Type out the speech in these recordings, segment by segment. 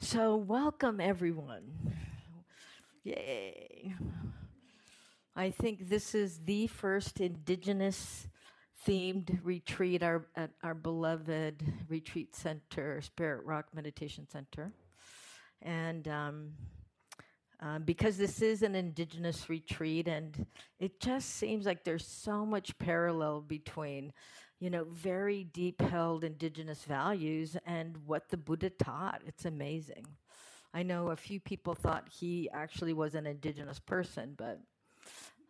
So, welcome everyone. Yay. I think this is the first Indigenous themed retreat our, at our beloved retreat center, Spirit Rock Meditation Center. And um, um, because this is an Indigenous retreat, and it just seems like there's so much parallel between you know, very deep held indigenous values and what the Buddha taught. It's amazing. I know a few people thought he actually was an indigenous person, but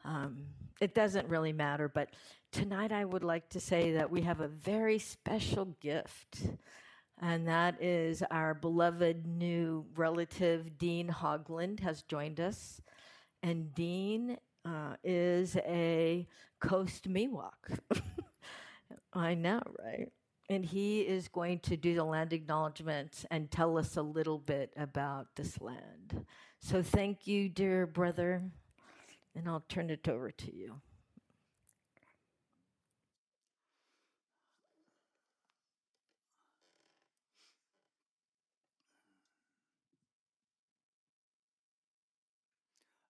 um, it doesn't really matter. But tonight I would like to say that we have a very special gift, and that is our beloved new relative, Dean Hoaglin, has joined us. And Dean uh, is a Coast Miwok. I know, right? And he is going to do the land acknowledgments and tell us a little bit about this land. So thank you, dear brother, and I'll turn it over to you.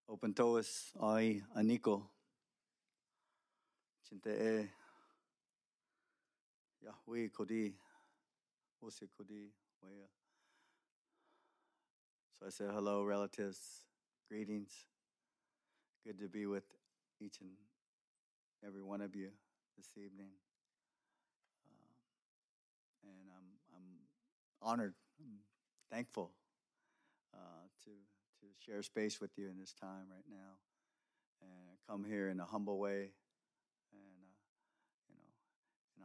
Open toes, ai aniko. Chinte eh, e Yahweh Kodi, Ose Kodi, Wea. So I say hello, relatives, greetings. Good to be with each and every one of you this evening. Uh, and I'm, I'm honored, I'm thankful uh, to, to share space with you in this time right now and come here in a humble way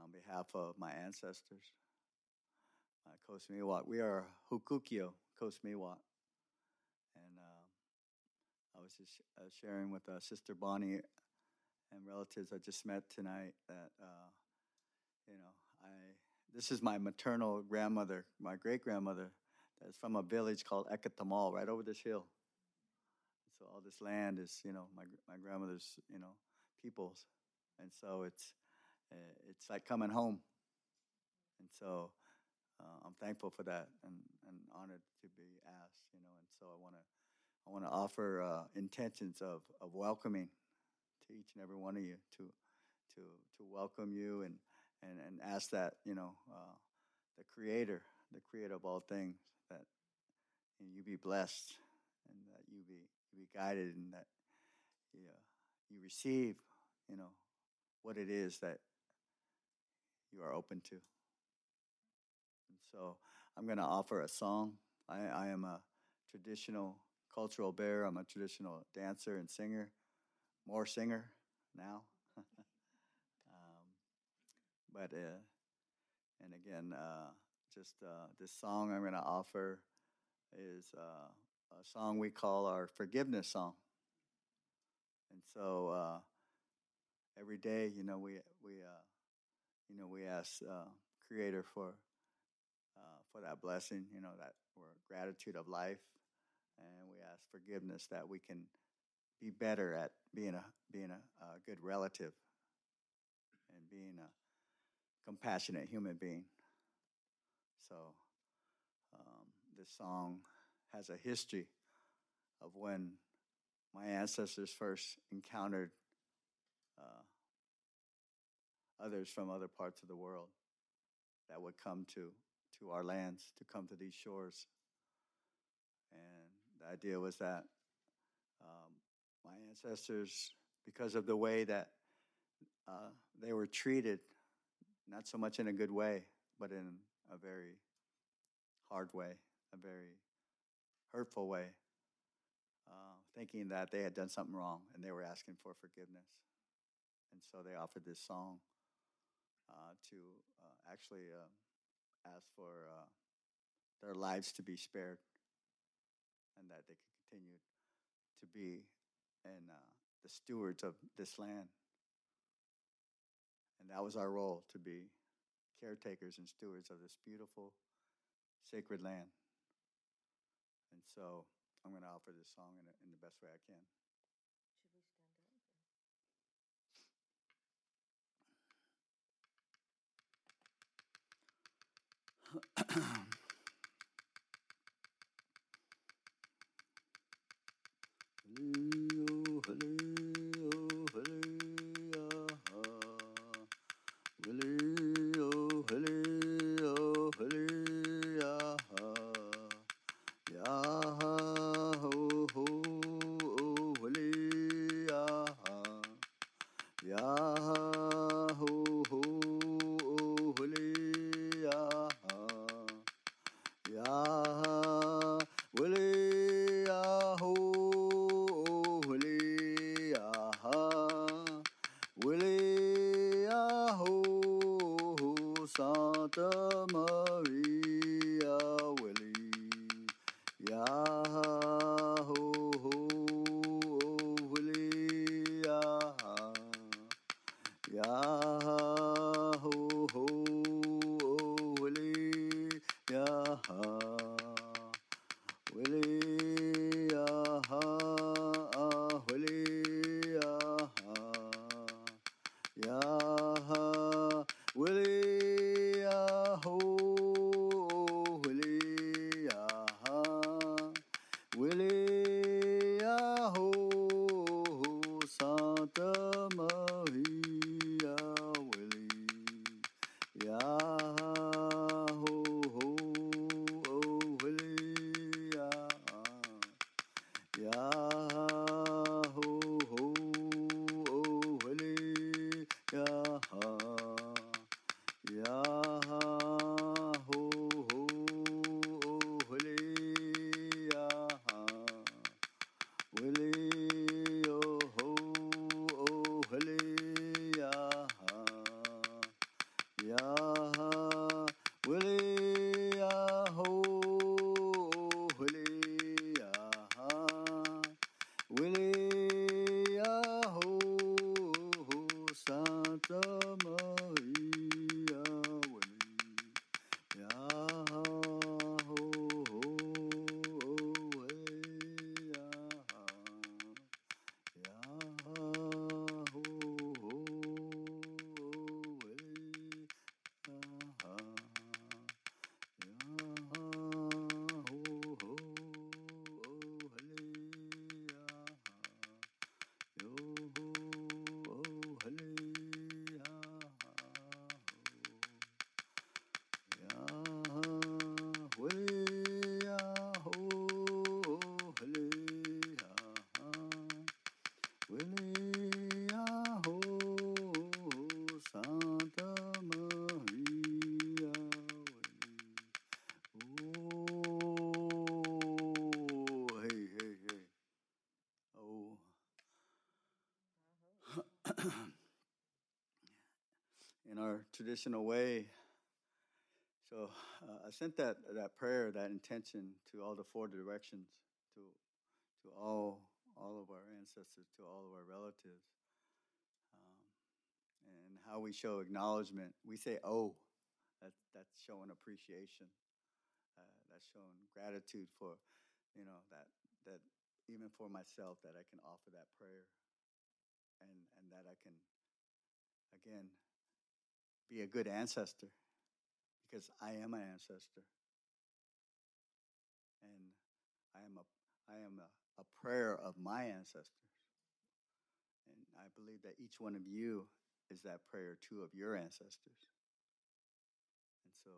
on behalf of my ancestors, uh, Coast Miwok. We are Hukukio, Coast Miwok. And uh, I was just uh, sharing with uh, Sister Bonnie and relatives I just met tonight that, uh, you know, I this is my maternal grandmother, my great grandmother, that's from a village called Ekatamal, right over this hill. So all this land is, you know, my my grandmother's, you know, peoples, and so it's it's like coming home. And so uh, I'm thankful for that and, and honored to be asked, you know. And so I want to I want to offer uh, intentions of, of welcoming to each and every one of you to to to welcome you and and, and ask that you know uh, the Creator, the Creator of all things, that you be blessed and that you be you be guided and that you, you receive you know what it is that you are open to. And so I'm going to offer a song. I, I am a traditional cultural bear. I'm a traditional dancer and singer, more singer now. um, but, uh, and again, uh, just uh, this song I'm going to offer is uh, a song we call our forgiveness song. And so uh, every day, you know, we, we, uh, you know, we ask uh, Creator for uh, for that blessing, you know, that for gratitude of life, and we ask forgiveness that we can be better at being a being a, a good relative and being a compassionate human being. So, um, this song has a history of when my ancestors first encountered uh, others from other parts of the world that would come to to our lands, to come to these shores. And the idea was that um, my ancestors, because of the way that uh, they were treated, not so much in a good way, but in a very hard way, a very hurtful way, uh, thinking that they had done something wrong and they were asking for forgiveness. And so they offered this song uh, to uh, actually um, ask for uh, their lives to be spared and that they could continue to be and the stewards of this land. And that was our role to be caretakers and stewards of this beautiful, sacred land. And so I'm going to offer this song in, in the best way I can. Blue. traditional way, so uh, I sent that that prayer, that intention to all the four directions, to to all all of our ancestors, to all of our relatives, um, and how we show acknowledgement. We say "oh," that's that's showing appreciation. Uh, that's showing gratitude for, you know, that that even for myself that I can offer that prayer, and and that I can, again, a good ancestor, because I am an ancestor, and I am a I am a, a prayer of my ancestors, and I believe that each one of you is that prayer too of your ancestors, and so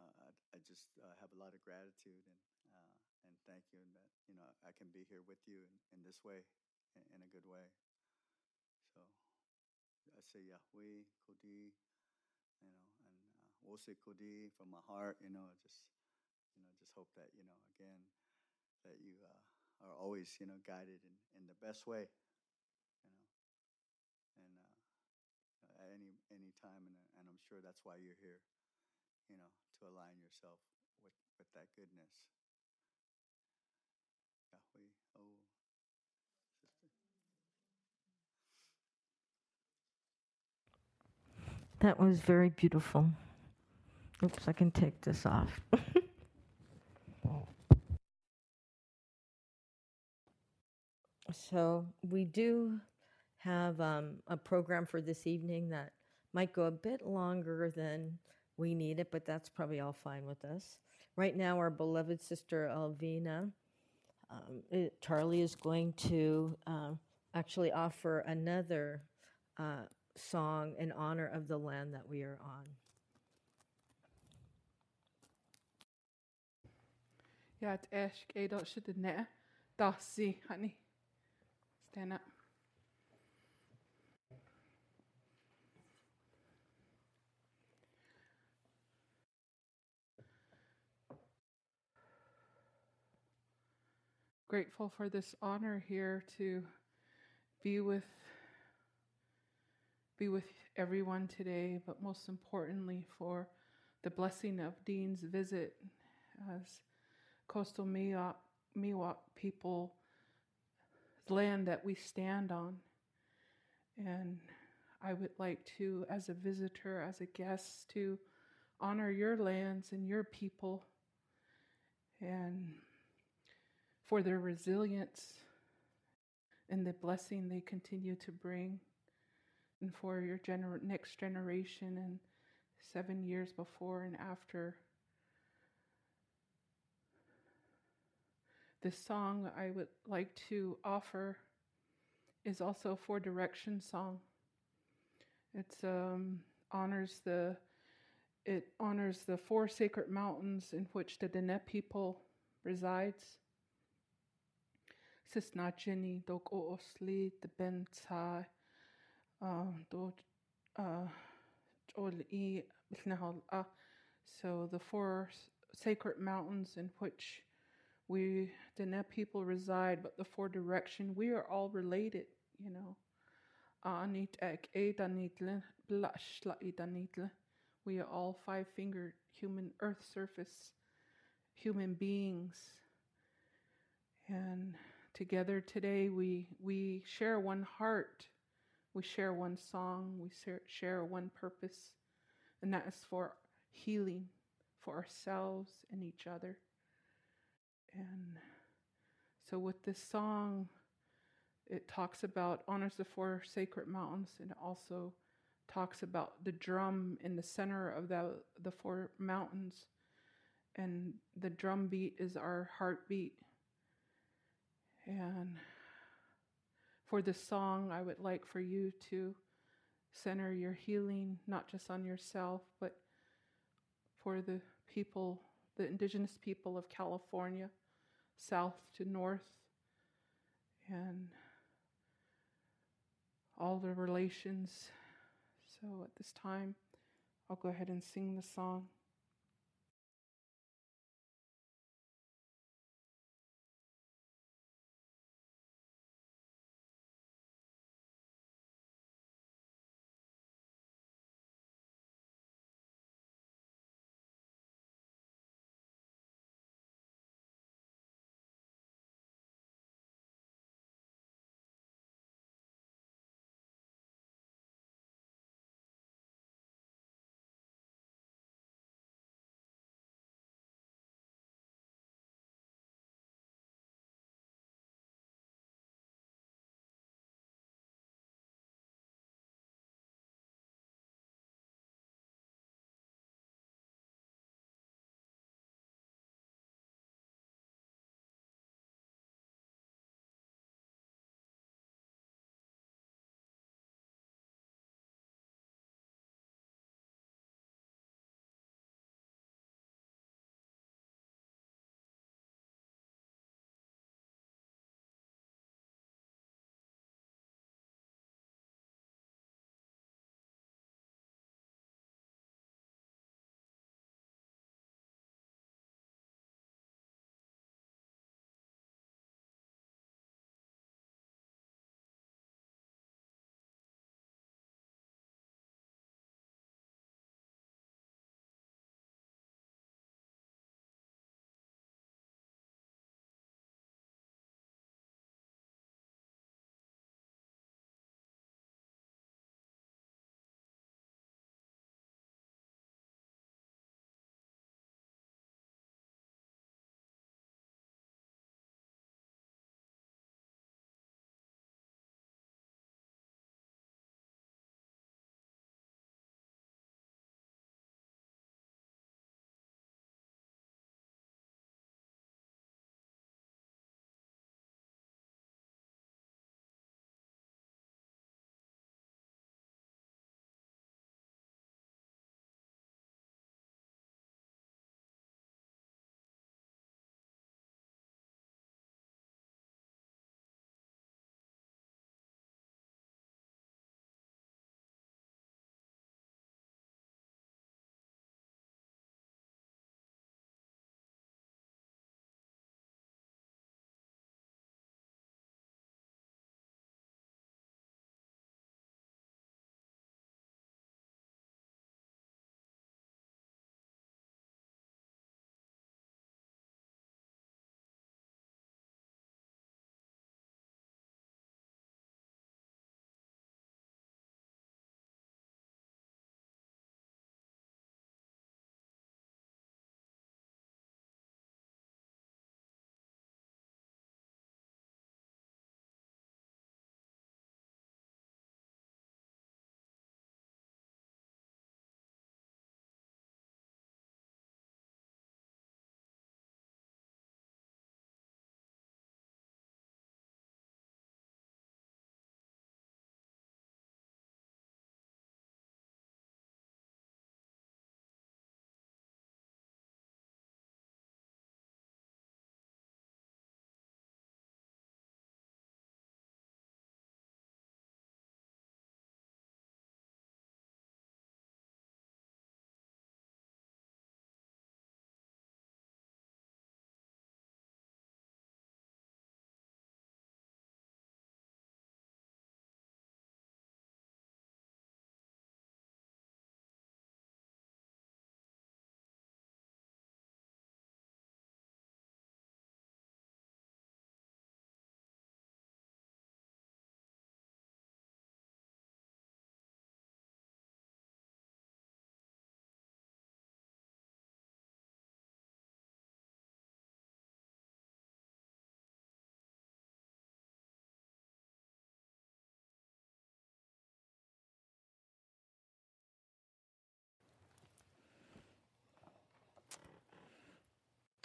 uh, I, I just uh, have a lot of gratitude and uh, and thank you, and that you know I can be here with you in, in this way, in, in a good way. So I say Yahweh Kodi, you know, and uh, Wose from my heart, you know, just you know, just hope that you know again that you uh, are always you know guided in, in the best way, you know, and uh, at any any time, and, uh, and I'm sure that's why you're here, you know, to align yourself with with that goodness. Yahweh, oh, sister. That was very beautiful. Oops, I can take this off. so, we do have um, a program for this evening that might go a bit longer than we need it, but that's probably all fine with us. Right now, our beloved sister Elvina, um, it, Charley is going to uh, actually offer another uh, song in honor of the land that we are on. Esk é dot should the net. Dasi, honey. Stand up. Grateful for this honor here to be with be with everyone today, but most importantly for the blessing of Dean's visit as coastal Miwok, Miwok people, land that we stand on. And I would like to, as a visitor, as a guest, to honor your lands and your people and for their resilience and the blessing they continue to bring, and for your gener- next generation and seven years before and after. This song I would like to offer is also for direction song. It um, honors the it honors the four sacred mountains in which the Dene people resides. Dok oosli the ben tsai do so the four sacred mountains in which we Dene people reside, but the four direction we are all related, you know. We are all five fingered human earth surface, human beings. And together today we, we share one heart, we share one song, we share one purpose, and that is for healing for ourselves and each other. And so with this song, it talks about honors the four sacred mountains and it also talks about the drum in the center of the, the four mountains. And the drum beat is our heartbeat. And for this song, I would like for you to center your healing not just on yourself, but for the people, the indigenous people of California, south to north, and all the relations. So at this time, I'll go ahead and sing the song.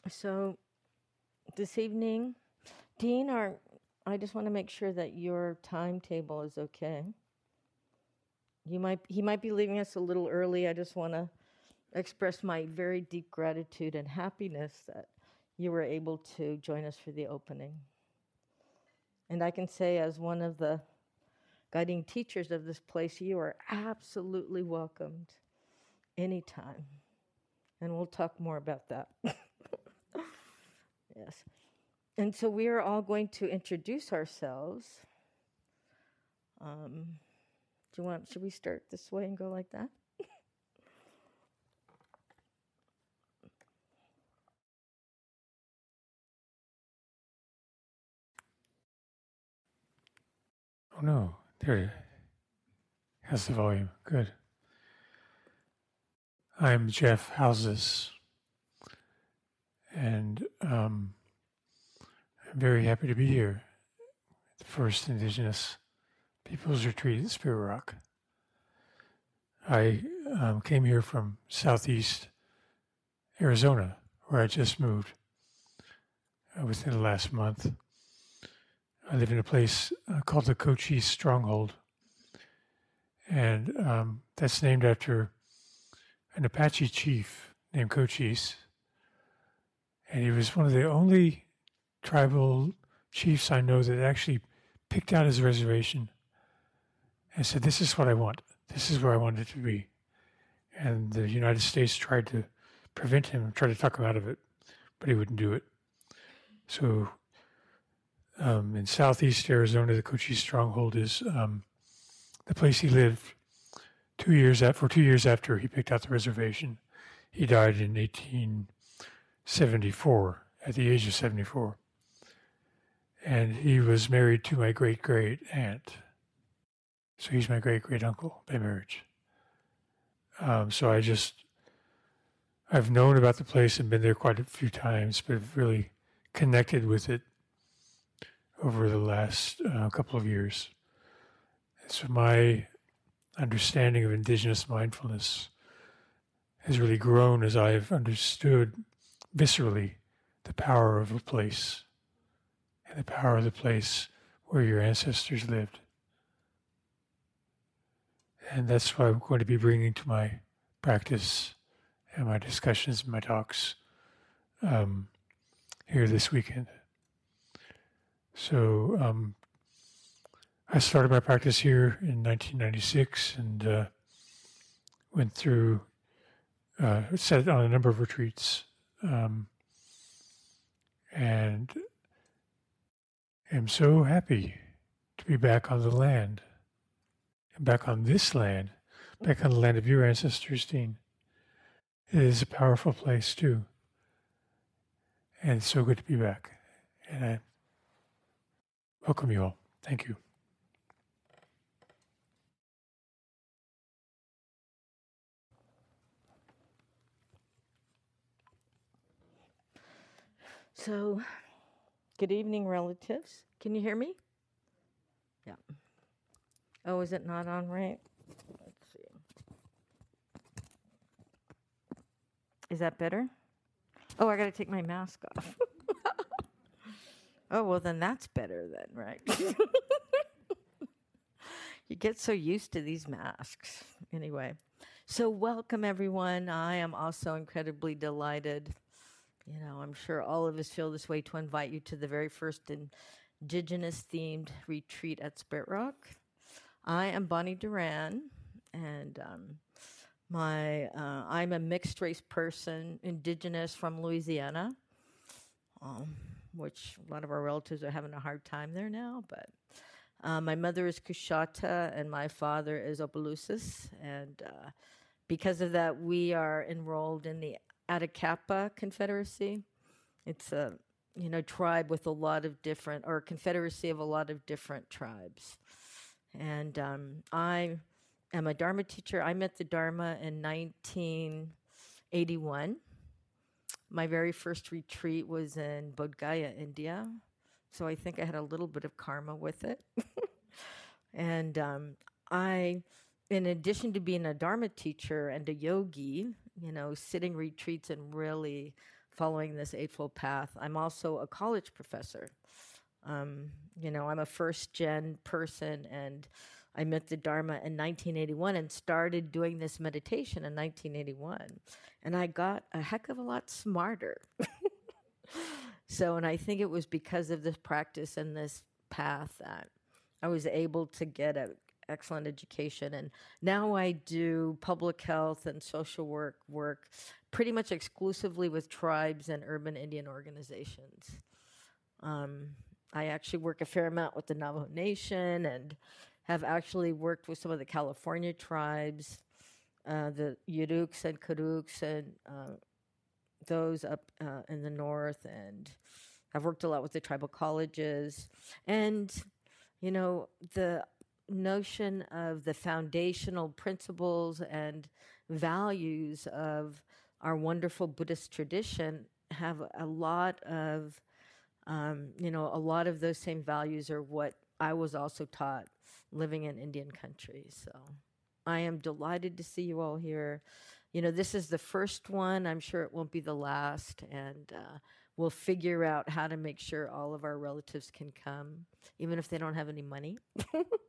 So this evening, Dean, I just want to make sure that your timetable is okay. You might, he might be leaving us a little early. I just want to express my very deep gratitude and happiness that you were able to join us for the opening. And I can say, as one of the guiding teachers of this place, you are absolutely welcomed anytime. And we'll talk more about that. yes. And so we are all going to introduce ourselves. Um, do you want, should we start this way and go like that? Oh no, there it has the volume. Good. I'm Jeff Haozous, and um, I'm very happy to be here the first Indigenous Peoples Retreat at Spirit Rock. I um, came here from southeast Arizona, where I just moved uh, within the last month. I live in a place uh, called the Cochise Stronghold, and um, that's named after an Apache chief named Cochise, and he was one of the only tribal chiefs I know that actually picked out his reservation and said, "This is what I want. This is where I want it to be." And the United States tried to prevent him, tried to talk him out of it, but he wouldn't do it. So um, in southeast Arizona, the Cochise Stronghold is um, the place he lived two years after, for two years after he picked out the reservation. He died in 1874 at the age of 74. And he was married to my great great aunt. So he's my great great uncle by marriage. Um, so I just, I've known about the place and been there quite a few times, but really connected with it over the last uh, couple of years. So my understanding of indigenous mindfulness has really grown as I've understood viscerally the power of a place and the power of the place where your ancestors lived. And that's what I'm going to be bringing to my practice and my discussions and my talks um, here this weekend. So um, I started my practice here in 1996 and uh, went through, uh, sat on a number of retreats, um, and am so happy to be back on the land, back on this land, back on the land of your ancestors, Dean. It is a powerful place too, and it's so good to be back. And I Welcome you all. Thank you. So, good evening, relatives. Can you hear me? Yeah. Oh, is it not on right? Let's see. Is that better? Oh, I got to take my mask off. Oh, well, then that's better, then, right? you get so used to these masks. Anyway, so welcome, everyone. I am also incredibly delighted. You know, I'm sure all of us feel this way to invite you to the very first Indigenous themed retreat at Spirit Rock. I am Bonnie Duran, and um, my uh, I'm a mixed race person, Indigenous from Louisiana. Um, which a lot of our relatives are having a hard time there now. But uh, my mother is Coushatta and my father is Opelousas. And uh, because of that, we are enrolled in the Atakapa Confederacy. It's a you know tribe with a lot of different or confederacy of a lot of different tribes. And um, I am a Dharma teacher. I met the Dharma in 1981 my very first retreat was in Bodh Gaya, India. So I think I had a little bit of karma with it. and um, I, in addition to being a Dharma teacher and a yogi, you know, sitting retreats and really following this Eightfold Path. I'm also a college professor. Um, you know, I'm a first gen person and I met the Dharma in 1981 and started doing this meditation in 1981. And I got a heck of a lot smarter. so, and I think it was because of this practice and this path that I was able to get an excellent education. And now I do public health and social work work pretty much exclusively with tribes and urban Indian organizations. Um, I actually work a fair amount with the Navajo Nation and have actually worked with some of the California tribes, uh, the Yuroks and Karuks and uh, those up uh, in the north. And I've worked a lot with the tribal colleges. And, you know, the notion of the foundational principles and values of our wonderful Buddhist tradition have a lot of um, you know, a lot of those same values are what I was also taught living in Indian country. So I am delighted to see you all here. You know, this is the first one. I'm sure it won't be the last. And uh, we'll figure out how to make sure all of our relatives can come, even if they don't have any money.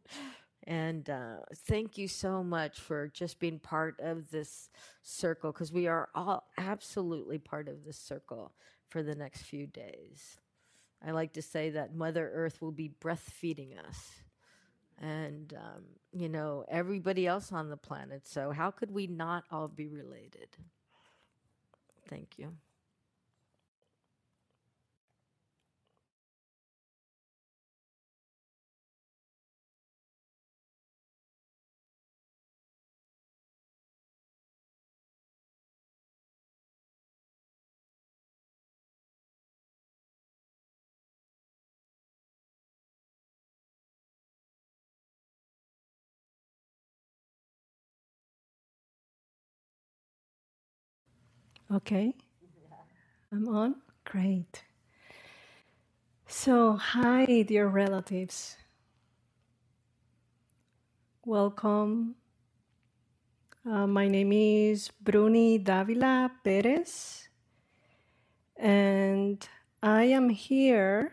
and uh, thank you so much for just being part of this circle because we are all absolutely part of this circle for the next few days. I like to say that Mother Earth will be breastfeeding us and, um, you know, everybody else on the planet. So, how could we not all be related? Thank you. Okay. I'm on? Great. So, hi, dear relatives. Welcome. Uh, my name is Bruni Davila Perez, and I am here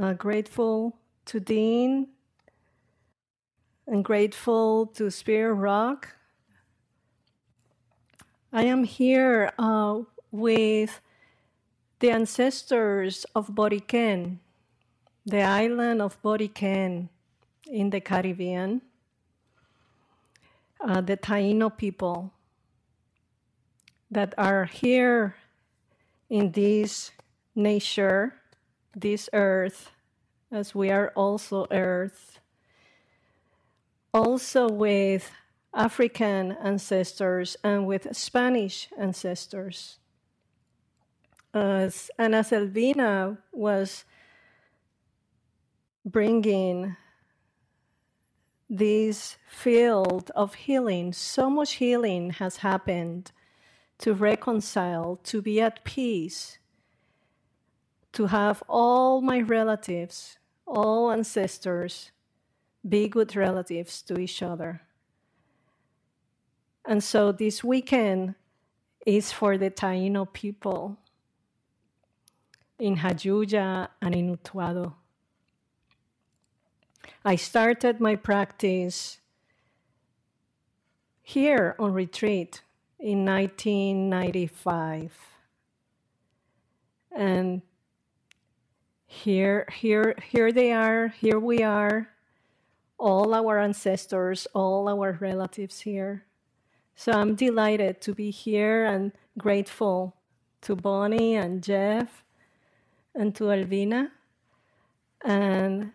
uh, grateful to Dean and grateful to Spirit Rock I am here uh, with the ancestors of Boriquen, the island of Boriquen in the Caribbean, uh, the Taino people that are here in this nature, this earth, as we are also earth, also with African ancestors and with Spanish ancestors. As, and Selvina was bringing this field of healing, so much healing has happened to reconcile, to be at peace, to have all my relatives, all ancestors, be good relatives to each other. And so this weekend is for the Taino people in Jayuya and in Utuado. I started my practice here on retreat in 1995. And here, here, here they are, here we are, all our ancestors, all our relatives here. So I'm delighted to be here and grateful to Bonnie and Jeff and to Elvina. And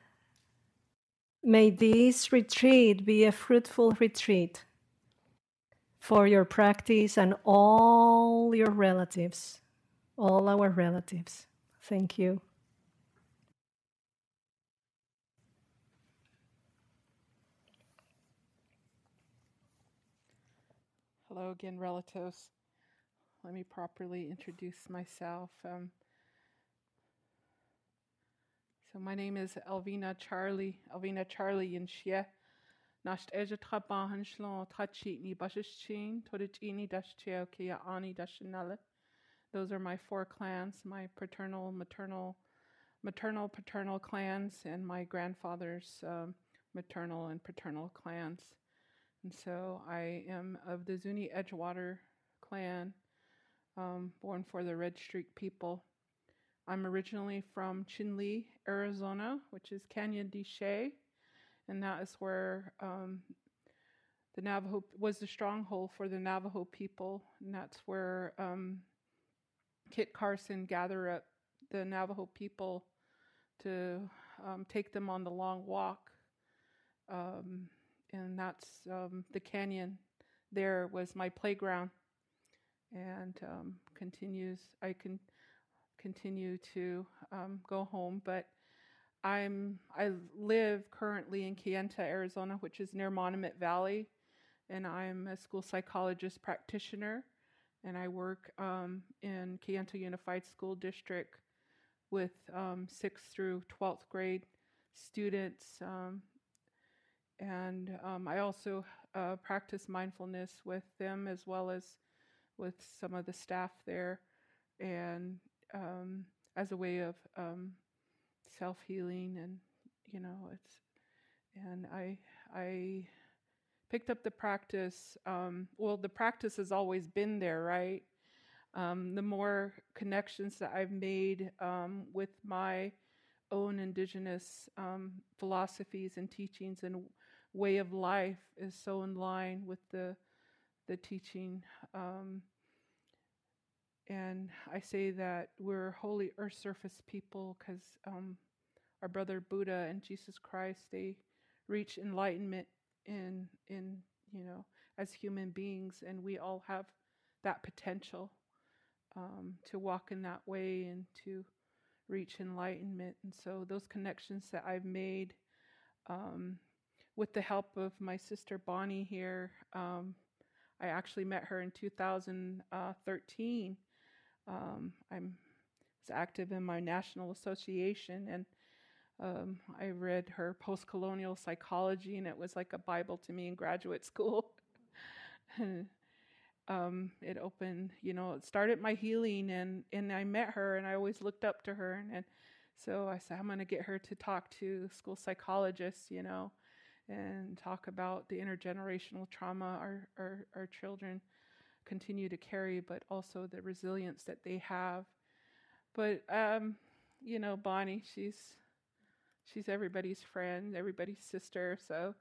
may this retreat be a fruitful retreat for your practice and all your relatives, all our relatives. Thank you. Hello again, relatives. Let me properly introduce myself. Um, so my name is Elvina Charley. Elvina Charley in Shia. Nasht eja trabahan shlon trachit ni bashichin, todit dash cheo kia ani dashinale. those are my four clans my paternal, maternal, maternal, paternal clans, and my grandfather's um, maternal and paternal clans. And so I am of the Zuni Edgewater clan, um, born for the Red Streak people. I'm originally from Chinle, Arizona, which is Canyon de Chelly, and that is where um, the Navajo was the stronghold for the Navajo people, and that's where um, Kit Carson gathered up the Navajo people to um, take them on the long walk. Um, and that's um, the canyon. There was my playground. And um, continues i can continue to um, go home but i'm i live currently in Kayenta arizona which is near monument valley. And i'm a school psychologist practitioner. And i work um, in Kayenta unified school district with um, 6th through 12th grade students um, and um, I also uh, practice mindfulness with them as well as with some of the staff there, and um, as a way of um, self healing, and you know, it's and I I picked up the practice. Um, well, the practice has always been there, right? Um, the more connections that I've made um, with my own indigenous philosophies and teachings and way of life is so in line with the the teaching. Um, and I say that we're holy earth surface people because um, our brother Buddha and Jesus Christ they reach enlightenment in in you know as human beings, and we all have that potential um, to walk in that way and to reach enlightenment. And so those connections that I've made. Um, with the help of my sister Bonnie here. Um, I actually met her in 2013. Um, I'm was active in my national association, and um, I read her post-colonial psychology, and it was like a Bible to me in graduate school. and, um, it opened, you know, it started my healing, and and I met her, and I always looked up to her, and, and so I said, I'm going to get her to talk to school psychologists, you know and talk about the intergenerational trauma our, our, our children continue to carry, but also the resilience that they have. But um, you know, Bonnie, she's she's everybody's friend, everybody's sister. So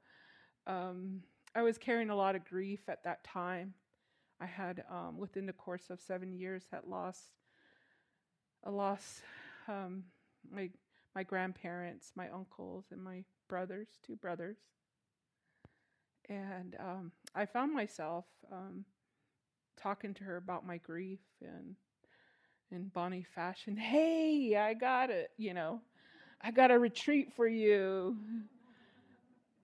um, I was carrying a lot of grief at that time. I had, um, within the course of seven years, had lost a loss um, my my grandparents, my uncles, and my brothers, two brothers. And um, I found myself um, talking to her about my grief and in Bonnie fashion, hey, I got it, you know, I got a retreat for you.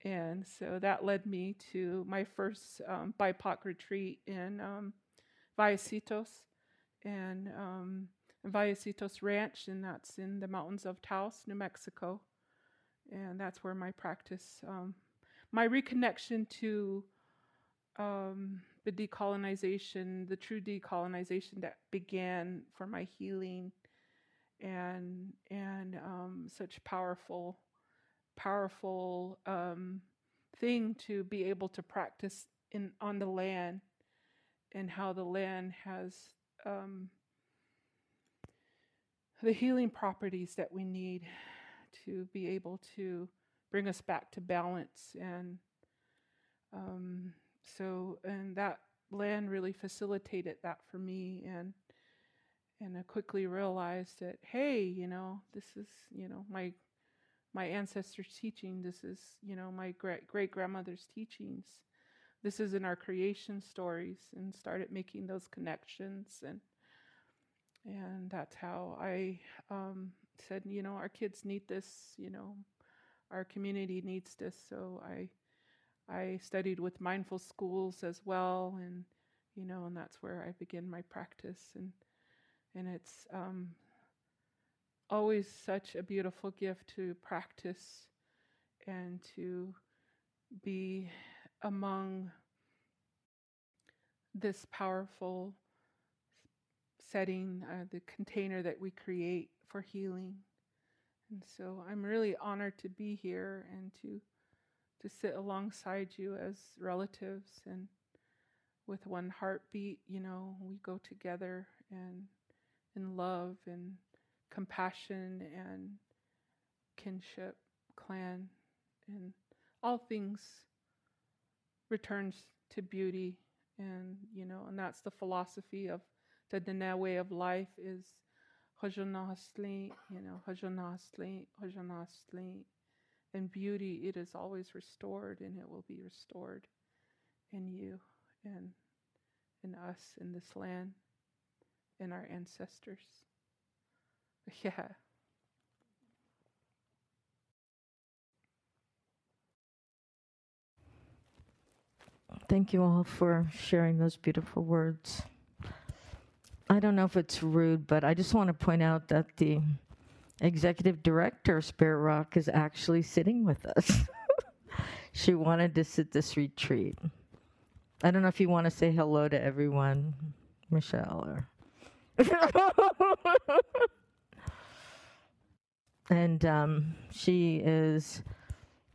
And so that led me to my first um, BIPOC retreat in um, Vallecitos and um, Vallecitos Ranch, and that's in the mountains of Taos, New Mexico and that's where my practice, um, my reconnection to um, the decolonization, the true decolonization that began for my healing, and and um, such powerful, powerful um, thing to be able to practice in on the land, and how the land has um, the healing properties that we need to be able to bring us back to balance. And um, so, and that land really facilitated that for me. And and I quickly realized that, hey, you know, this is, you know, my my ancestors' teaching. This is, you know, my great great grandmother's teachings. This is in our creation stories, and started making those connections and and that's how I um, said, you know, our kids need this, you know, our community needs this. So I I studied with mindful schools as well, and you know, and that's where I begin my practice, and and it's um, always such a beautiful gift to practice and to be among this powerful setting, uh, the container that we create for healing. And so I'm really honored to be here and to to sit alongside you as relatives and with one heartbeat, you know, we go together and in love and compassion and kinship, clan, and all things returns to beauty and you know and that's the philosophy of the Dene way of life is Hojanasli, you know, Hojanasli, Hojanasli. And beauty, it is always restored and it will be restored in you and in us, in this land, in our ancestors. Yeah. Thank you all for sharing those beautiful words. I don't know if it's rude, but I just want to point out that the executive director of Spirit Rock is actually sitting with us. she wanted to sit this retreat. I don't know if you want to say hello to everyone, Michelle, or. and um, she is,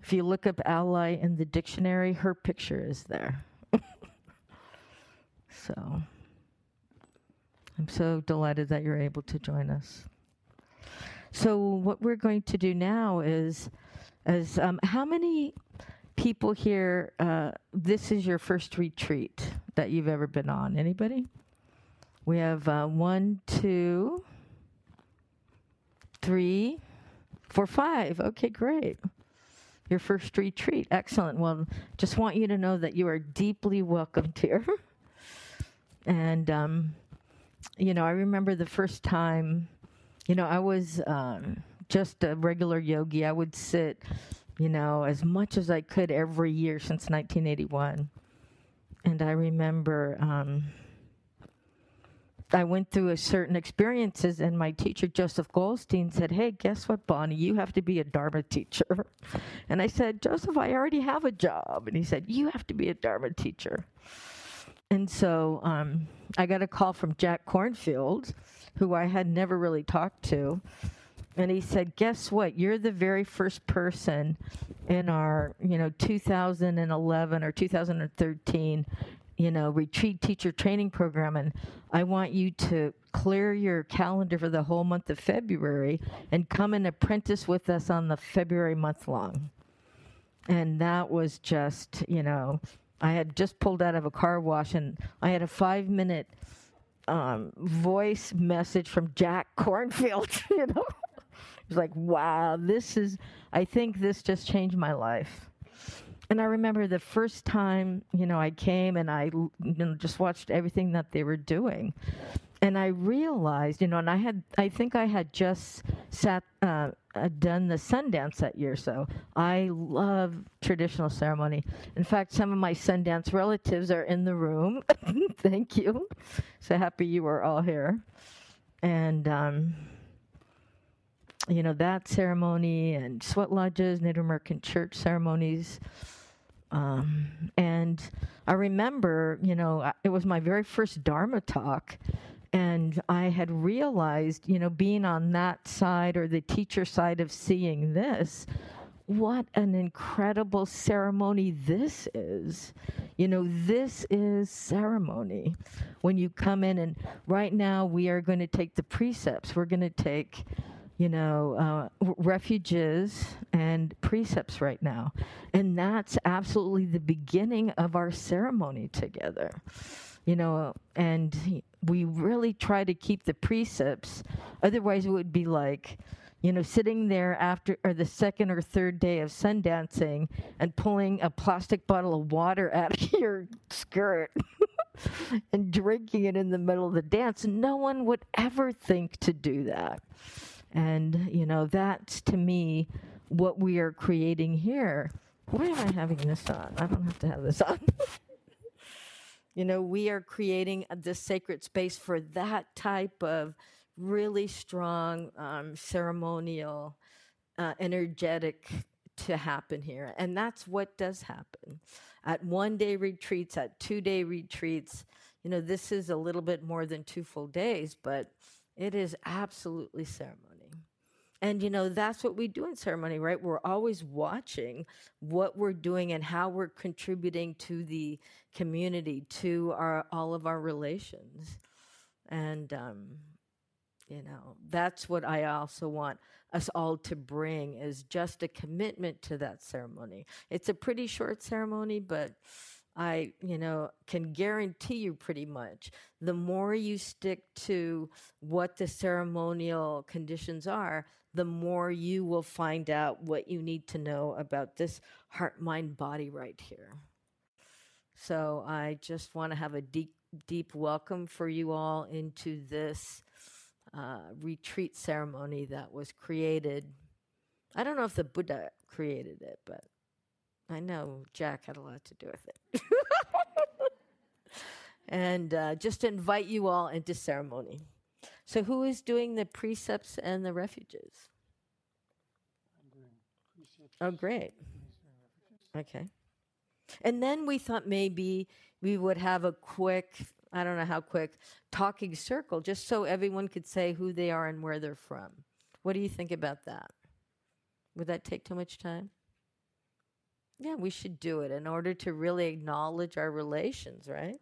if you look up ally in the dictionary, her picture is there. so I'm so delighted that you're able to join us. So what we're going to do now is, is um, how many people here? Uh, this is your first retreat that you've ever been on. Anybody? We have uh, one, two, three, four, five. Okay, great. Your first retreat. Excellent. Well, just want you to know that you are deeply welcomed here. and, um, you know, I remember the first time, you know, I was um, just a regular yogi. I would sit, you know, as much as I could every year since 1981. And I remember. Um, I went through a certain experiences, and my teacher Joseph Goldstein said, "Hey, guess what, Bonnie? You have to be a Dharma teacher." And I said, "Joseph, I already have a job." And he said, "You have to be a Dharma teacher." And so um, I got a call from Jack Kornfield, who I had never really talked to, and he said, "Guess what? You're the very first person in our, you know, 2011 or 2013." you know, retreat teacher training program, and I want you to clear your calendar for the whole month of February and come and apprentice with us on the February month long. And that was just, you know, I had just pulled out of a car wash and I had a five minute um, voice message from Jack Kornfield. you know. it was like, wow, this is, I think this just changed my life and I remember the first time, you know, I came and I you know, just watched everything that they were doing. And I realized, you know, and I had, I think I had just sat, uh, uh, done the Sundance that year. So I love traditional ceremony. In fact, some of my Sundance relatives are in the room. Thank you. So happy you are all here. And, um, you know, that ceremony and sweat lodges, Native American church ceremonies. Um, and I remember, you know, it was my very first Dharma talk. And I had realized, you know, being on that side or the teacher side of seeing this, what an incredible ceremony this is. You know, this is ceremony. When you come in, and right now we are going to take the precepts. We're going to take you know, uh, refuges and precepts right now. And that's absolutely the beginning of our ceremony together. You know, and we really try to keep the precepts. Otherwise, it would be like, you know, sitting there after or the second or third day of sun dancing and pulling a plastic bottle of water out of your skirt and drinking it in the middle of the dance. No one would ever think to do that. And, you know, that's to me what we are creating here. Why am I having this on? I don't have to have this on. you know, we are creating this sacred space for that type of really strong um, ceremonial, uh, energetic to happen here. And that's what does happen. At one day retreats, at two day retreats, you know, this is a little bit more than two full days, but it is absolutely ceremony. And, you know, that's what we do in ceremony, right? We're always watching what we're doing and how we're contributing to the community, to our, all of our relations. And, um, you know, that's what I also want us all to bring is just a commitment to that ceremony. It's a pretty short ceremony, but I, you know, can guarantee you pretty much the more you stick to what the ceremonial conditions are, the more you will find out what you need to know about this heart, mind, body right here. So I just want to have a deep, deep welcome for you all into this uh, retreat ceremony that was created. I don't know if the Buddha created it, but I know Jack had a lot to do with it. and uh, just invite you all into ceremony. So, who is doing the precepts and the refuges? Oh, great. Okay. And then we thought maybe we would have a quick, I don't know how quick, talking circle just so everyone could say who they are and where they're from. What do you think about that? Would that take too much time? Yeah, we should do it in order to really acknowledge our relations, right?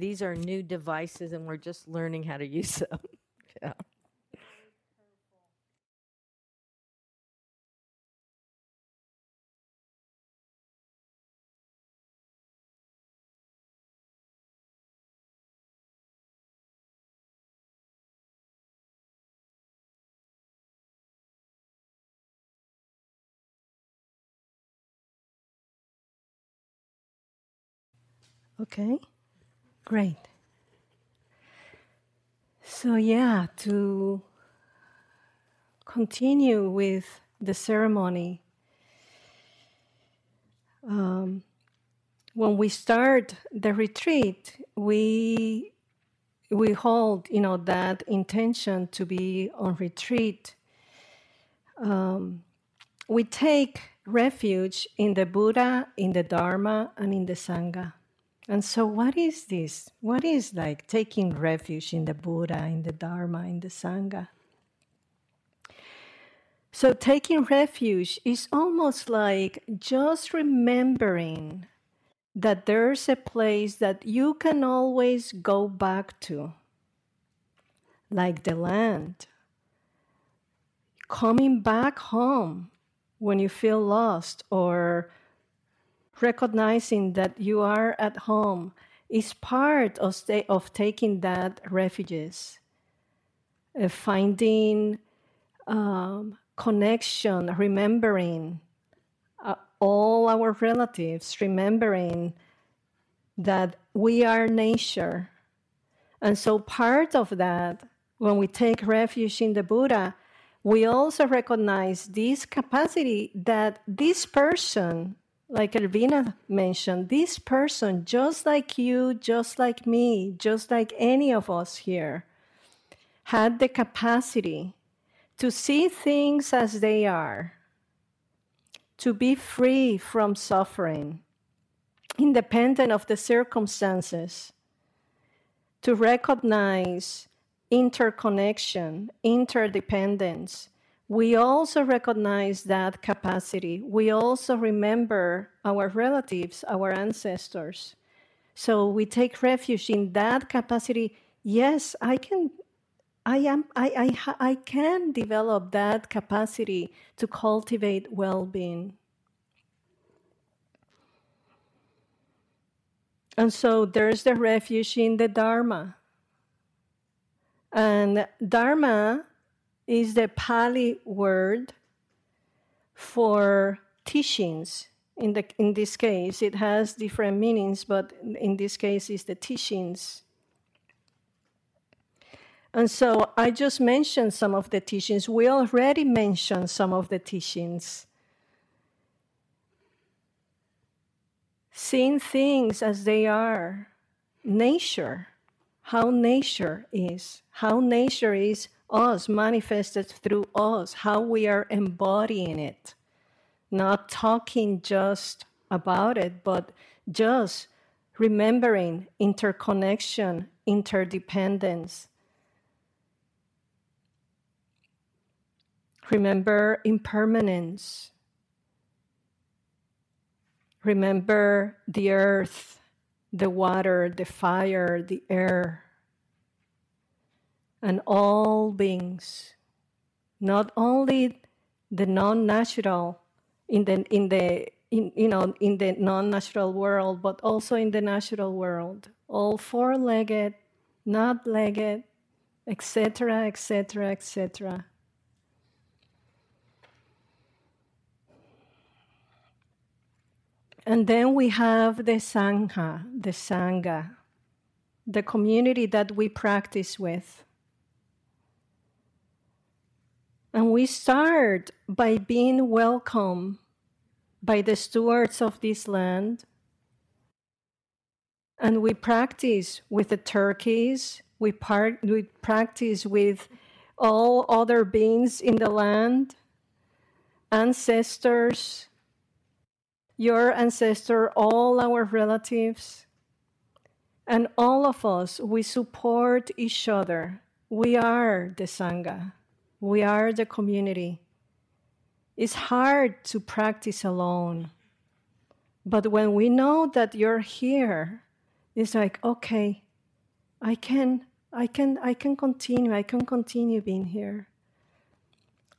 These are new devices and we're just learning how to use them. yeah. Okay, great. So, yeah, to continue with the ceremony, um, when we start the retreat, we we hold, you know, that intention to be on retreat. Um, we take refuge in the Buddha, in the Dharma, and in the Sangha. And so, what is this? What is like taking refuge in the Buddha, in the Dharma, in the Sangha? So, taking refuge is almost like just remembering that there's a place that you can always go back to, like the land. Coming back home when you feel lost or recognizing that you are at home is part of, of taking that refuges, uh, finding um, connection, remembering uh, all our relatives, remembering that we are nature. And so, part of that, when we take refuge in the Buddha, we also recognize this capacity that this person like Elvina mentioned, this person, just like you, just like me, just like any of us here, had the capacity to see things as they are, to be free from suffering, independent of the circumstances, to recognize interconnection, interdependence, we also recognize that capacity. We also remember our relatives, our ancestors. So we take refuge in that capacity. Yes, I can. I am. I, I, I can develop that capacity to cultivate well-being. And so there's the refuge in the Dharma. And Dharma is the Pali word for teachings. In, the, in this case, it has different meanings, but in this case, it's the teachings. And so I just mentioned some of the teachings. We already mentioned some of the teachings. Seeing things as they are, nature, how nature is, how nature is us manifested through us, how we are embodying it, not talking just about it, but just remembering interconnection, interdependence. Remember impermanence. Remember the earth, the water, the fire, the air, and all beings, not only the non-natural in the in the in, you know, in the non-natural world, but also in the natural world. All four-legged, not-legged, etc., etc., etc. And then we have the Sangha, the Sangha, the community that we practice with. And we start by being welcome by the stewards of this land. And we practice with the turkeys, we, we practice with all other beings in the land, ancestors, your ancestor, all our relatives, and all of us, we support each other. We are the Sangha, we are the community. It's hard to practice alone. But when we know that you're here, it's like, okay, I can I can I can continue. I can continue being here.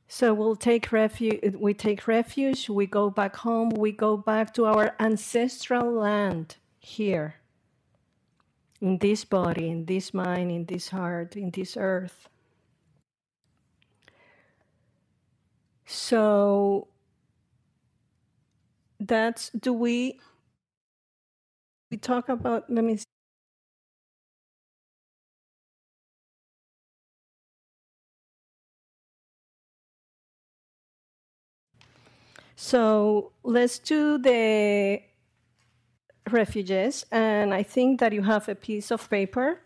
So we'll take refuge we take refuge, we go back home, we go back to our ancestral land here. In this body, in this mind, in this heart, in this earth. So that's do we we talk about let me see. So let's do the refuges, and I think that you have a piece of paper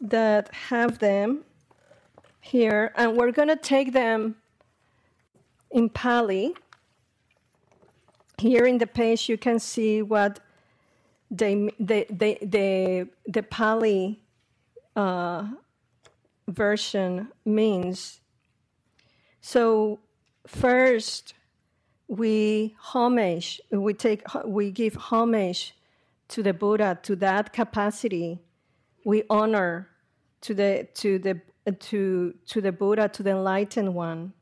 that have them here, and we're going to take them in Pali. Here in the page, you can see what they, they, they, they, the Pali uh, version means. So, first, we homage, we take, we give homage to the Buddha, to that capacity. We honor to the to the to, to the Buddha, to the enlightened one.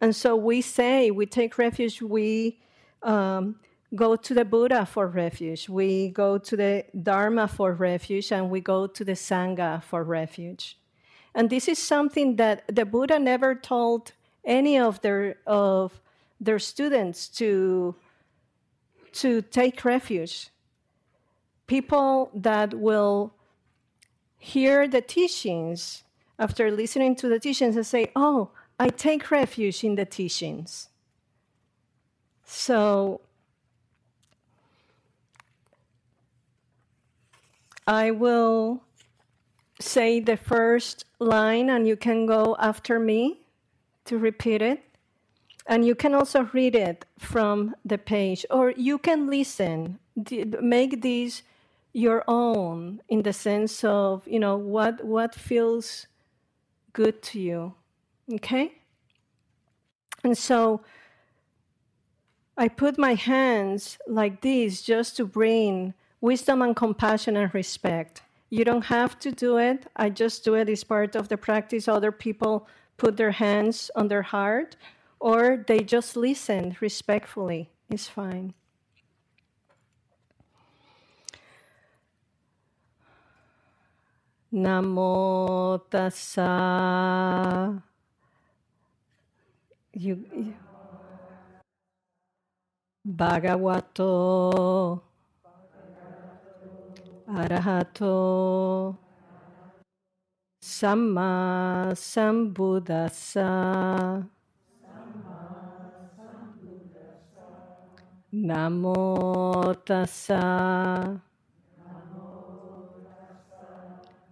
And so we say, we take refuge, we um, go to the Buddha for refuge, we go to the Dharma for refuge, and we go to the Sangha for refuge. And this is something that the Buddha never told any of their, of their students to, to take refuge. People that will hear the teachings after listening to the teachings and say, oh, I take refuge in the teachings. So I will say the first line, and you can go after me to repeat it. And you can also read it from the page, or you can listen. Make these your own in the sense of, you know, what, what feels good to you. Okay? And so I put my hands like this just to bring wisdom and compassion and respect. You don't have to do it. I just do it as part of the practice. Other people put their hands on their heart or they just listen respectfully. It's fine. Namo tassa. You, Bhagavato. Arahato. Samma Sambuddhassa Namo Tassa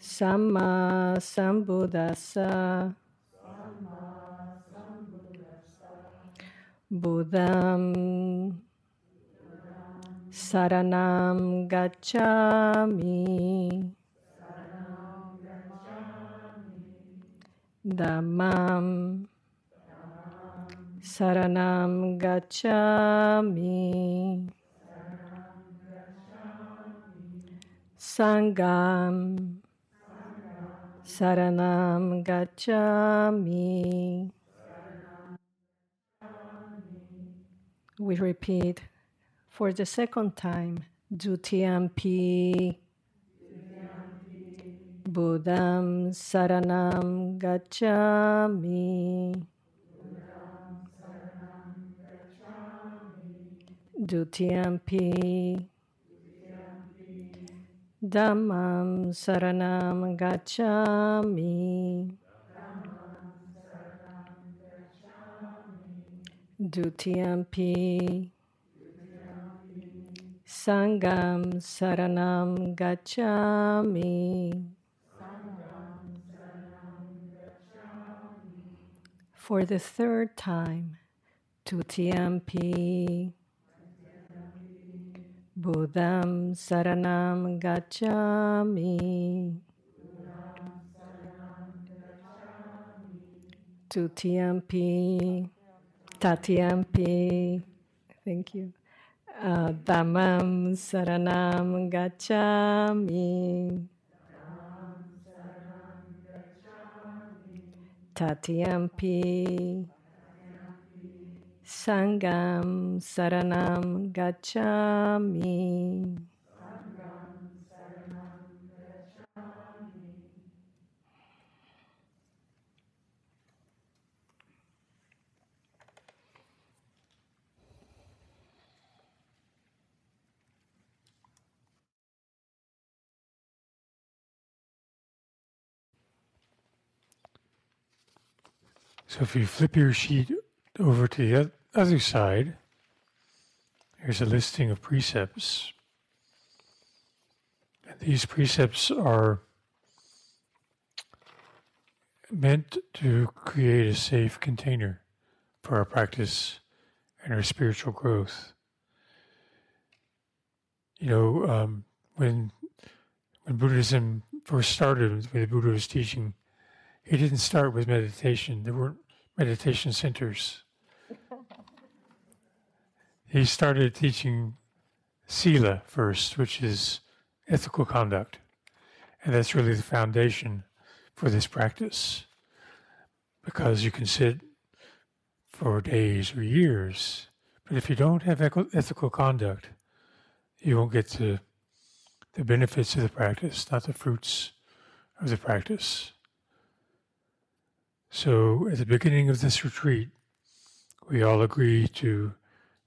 Samma Sambuddhassa Buddham. Saranam Gacchami. Dhammam. Saranam Gacchami. Sangham Saranam Gacchami. We repeat for the second time Dutiyampi Buddham Saranam Gacchami. Dutiyampi Dhammam Saranam Gacchami Dutiyampi Sangham Saranam Gacchami For the third time, Tutiyampi Buddham Saranam Gacchami. Tutiyampi Tatiyampi Thank you. Uh, Saranam Gacchami. Tatiyampi Sangham Saranam Gacchami. So if you flip your sheet over to the other side, here's a listing of precepts. And these precepts are meant to create a safe container for our practice and our spiritual growth. You know, um, when when Buddhism first started, when the Buddha was teaching, he didn't start with meditation. There weren't meditation centers. He started teaching Sila first, which is ethical conduct. And that's really the foundation for this practice. Because you can sit for days or years, but if you don't have ethical conduct, you won't get to the benefits of the practice, not the fruits of the practice. So, at the beginning of this retreat, we all agree to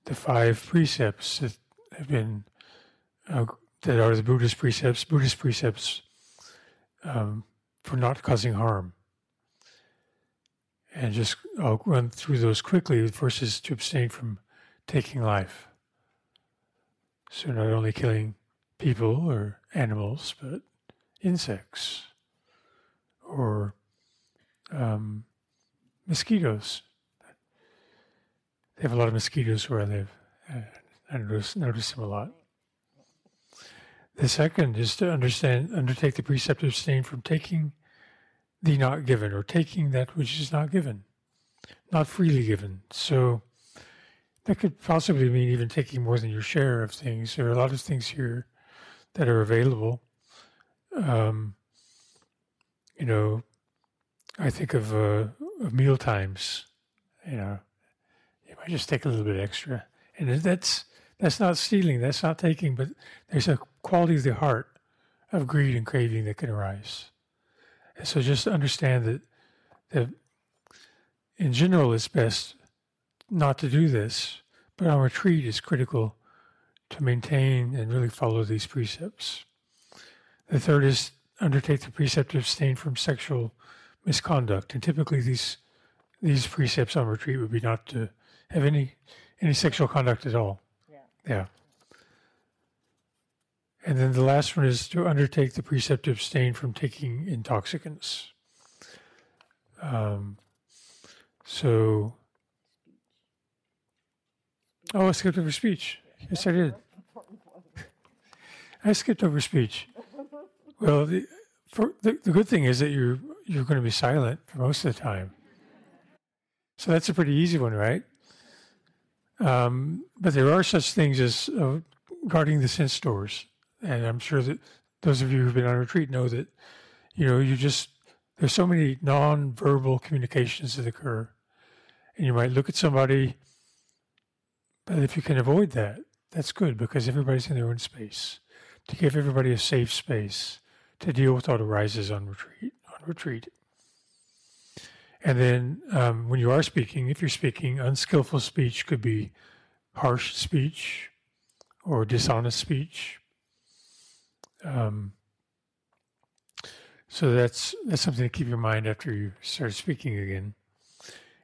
the five precepts that have been uh, that are the Buddhist precepts. Buddhist precepts um, for not causing harm, and just I'll run through those quickly. The first is to abstain from taking life. So, not only killing people or animals, but insects or um, mosquitoes. They have a lot of mosquitoes where I live. I notice, notice them a lot. The second is to understand, undertake the precept of abstain from taking the not given or taking that which is not given, not freely given. So that could possibly mean even taking more than your share of things. There are a lot of things here that are available. Um, you know, I think of, uh, of meal times. You know, might just take a little bit extra, and that's that's not stealing, that's not taking, but there's a quality of the heart of greed and craving that can arise. And so just understand that that in general it's best not to do this, but on retreat it's critical to maintain and really follow these precepts. The third is undertake the precept to abstain from sexual misconduct. And typically these these precepts on retreat would be not to have any any sexual conduct at all. Yeah. Yeah. And then the last one is to undertake the precept to abstain from taking intoxicants. Um, so, oh, I skipped over speech. Yes, I did. I skipped over speech. Well, the, for, the, the good thing is that you're you're going to be silent for most of the time. So that's a pretty easy one, right? Um, but there are such things as uh, guarding the sense doors, and I'm sure that those of you who've been on retreat know that you know you just there's so many non-verbal communications that occur, and you might look at somebody, but if you can avoid that, that's good because everybody's in their own space. To give everybody a safe space to deal with what arises on retreat. On retreat. And then um, when you are speaking, if you're speaking, unskillful speech could be harsh speech or dishonest speech. Um, so that's that's something to keep in mind after you start speaking again.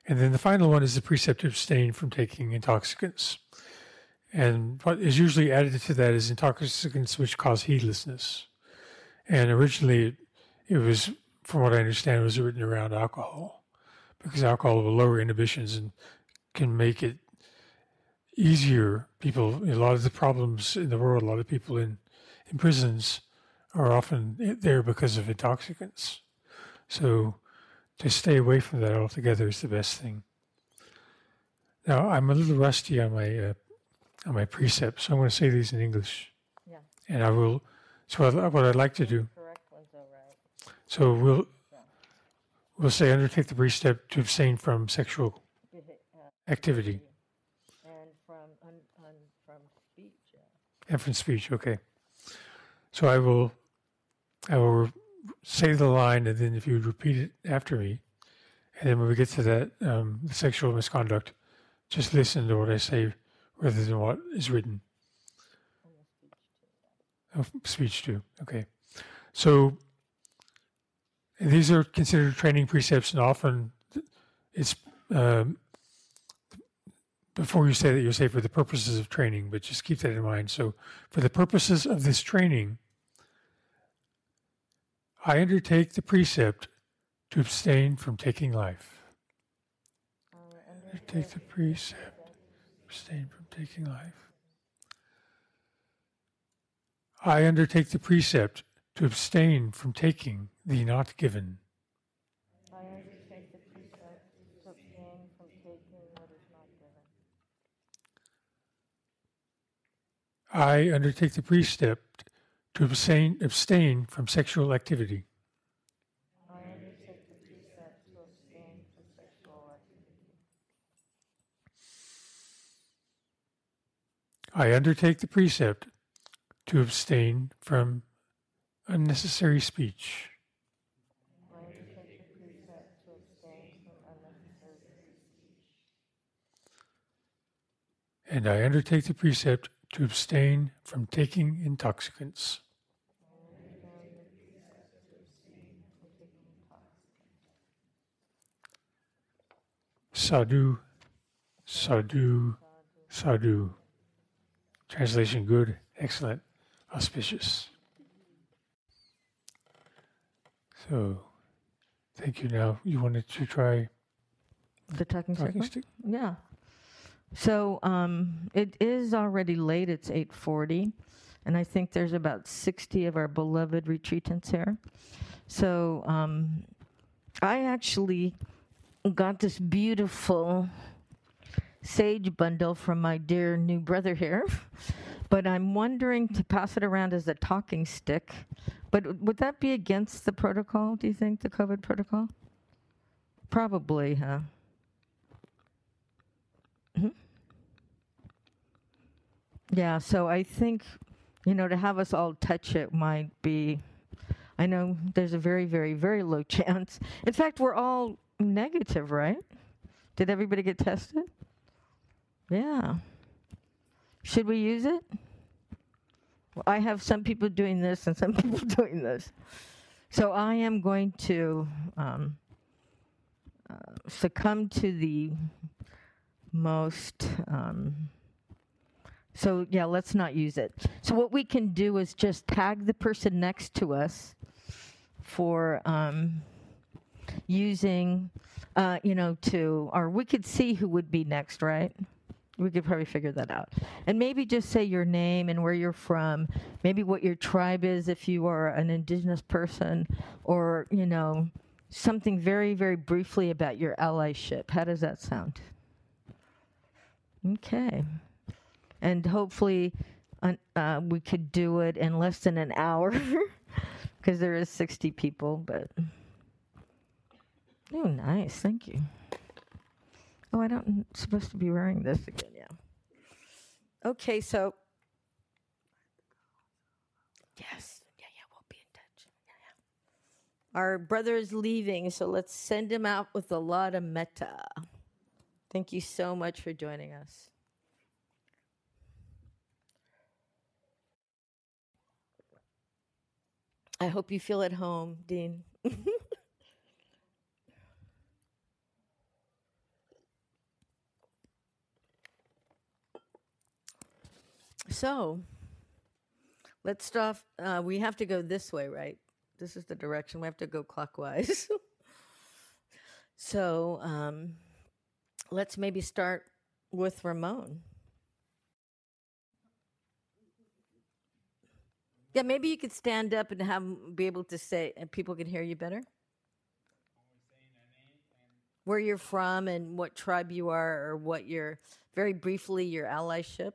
And then the final one is the precept to abstain from taking intoxicants. And what is usually added to that is intoxicants which cause heedlessness. And originally, it, was, from what I understand, was written around alcohol because alcohol will lower inhibitions and can make it easier. People, a lot of the problems in the world, a lot of people in, in prisons are often there because of intoxicants. So to stay away from that altogether is the best thing. Now, I'm a little rusty on my uh, on my precepts, so I'm going to say these in English. Yeah. And I will. So what, what I'd like to do. Correct ones, all right. So we'll we'll say undertake the precept to abstain from sexual activity And from, un, un, from speech, and from speech. Okay. So I will I will say the line, and then if you would repeat it after me, and then when we get to that um, the sexual misconduct, just listen to what I say rather than what is written. Oh, speech too. Okay. So these are considered training precepts, and often it's um, before you say that you're safe for the purposes of training, but just keep that in mind. So, for the purposes of this training, I undertake the precept to abstain from taking life. Undertake the precept, abstain from taking life. I undertake the precept to abstain from taking the not given. I undertake the precept to abstain from taking what is not given. I undertake the precept to abstain, abstain from sexual activity. I undertake the precept to abstain from sexual activity. I undertake the precept to abstain from unnecessary speech. I undertake the precept to abstain from unnecessary speech. And I undertake the precept to abstain from taking intoxicants. Sadhu, sadhu, sadhu. Translation good, excellent, auspicious. So, thank you. Now, you wanted to try The talking talking stick? stick? Yeah. So um, it is already late. It's 8:40, and I think there's about 60 of our beloved retreatants here. So um, I actually got this beautiful sage bundle from my dear new brother here, but I'm wondering to pass it around as a talking stick. But w- would that be against the protocol, do you think, the COVID protocol? Probably, huh? Yeah, so I think, you know, to have us all touch it might be, I know there's a very, very, very low chance. In fact, we're all negative, right? Did everybody get tested? Yeah. Should we use it? Well, I have some people doing this and some people doing this. So I am going to um, uh, succumb to the most. Um, so yeah, let's not use it. So what we can do is just tag the person next to us for um, using, uh, you know, to, or we could see who would be next, right? We could probably figure that out. And maybe just say your name and where you're from, maybe what your tribe is if you are an indigenous person, or, you know, something very, very briefly about your allyship. How does that sound? Okay. And hopefully uh, we could do it in less than an hour because there is 60 people, but. Oh, nice. Thank you. Oh, I don't I'm supposed to be wearing this again. Yeah. Okay, so. Yes. Yeah, yeah, we'll be in touch. Yeah, yeah. Our brother is leaving, so let's send him out with a lot of metta Thank you so much for joining us. I hope you feel at home, Dean. So, let's start. Uh, we have to go this way, right? This is the direction. We have to go clockwise. so, um, let's maybe start with Ramon. Yeah, maybe you could stand up and have be able to say, and people can hear you better. Where you're from and what tribe you are, or what your very briefly your allyship.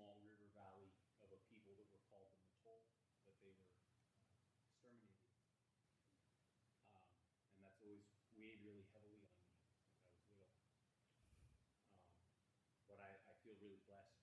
small river valley of a people that were called the Matol, but they were uh, exterminated. Um, and that's always weighed really heavily on me since I was little. Um, but I, I, feel really blessed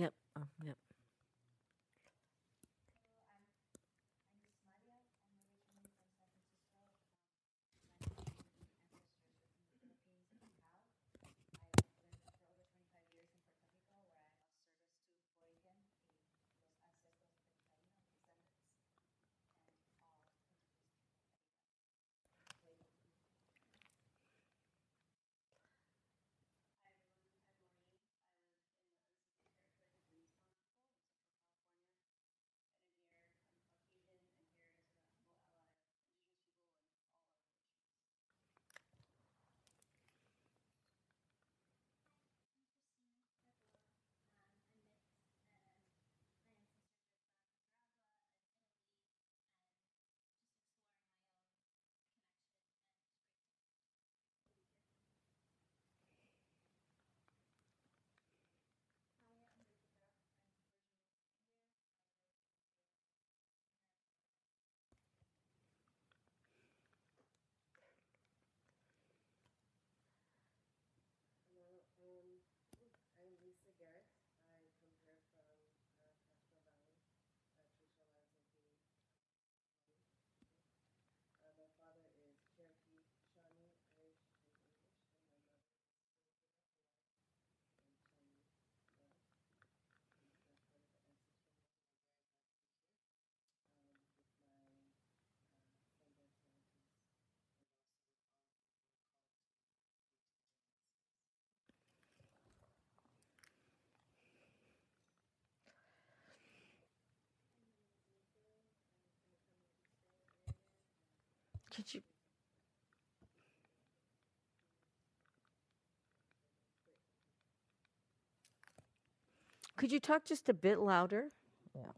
Yep. Oh, yep. Could you? Could you talk just a bit louder? Yeah.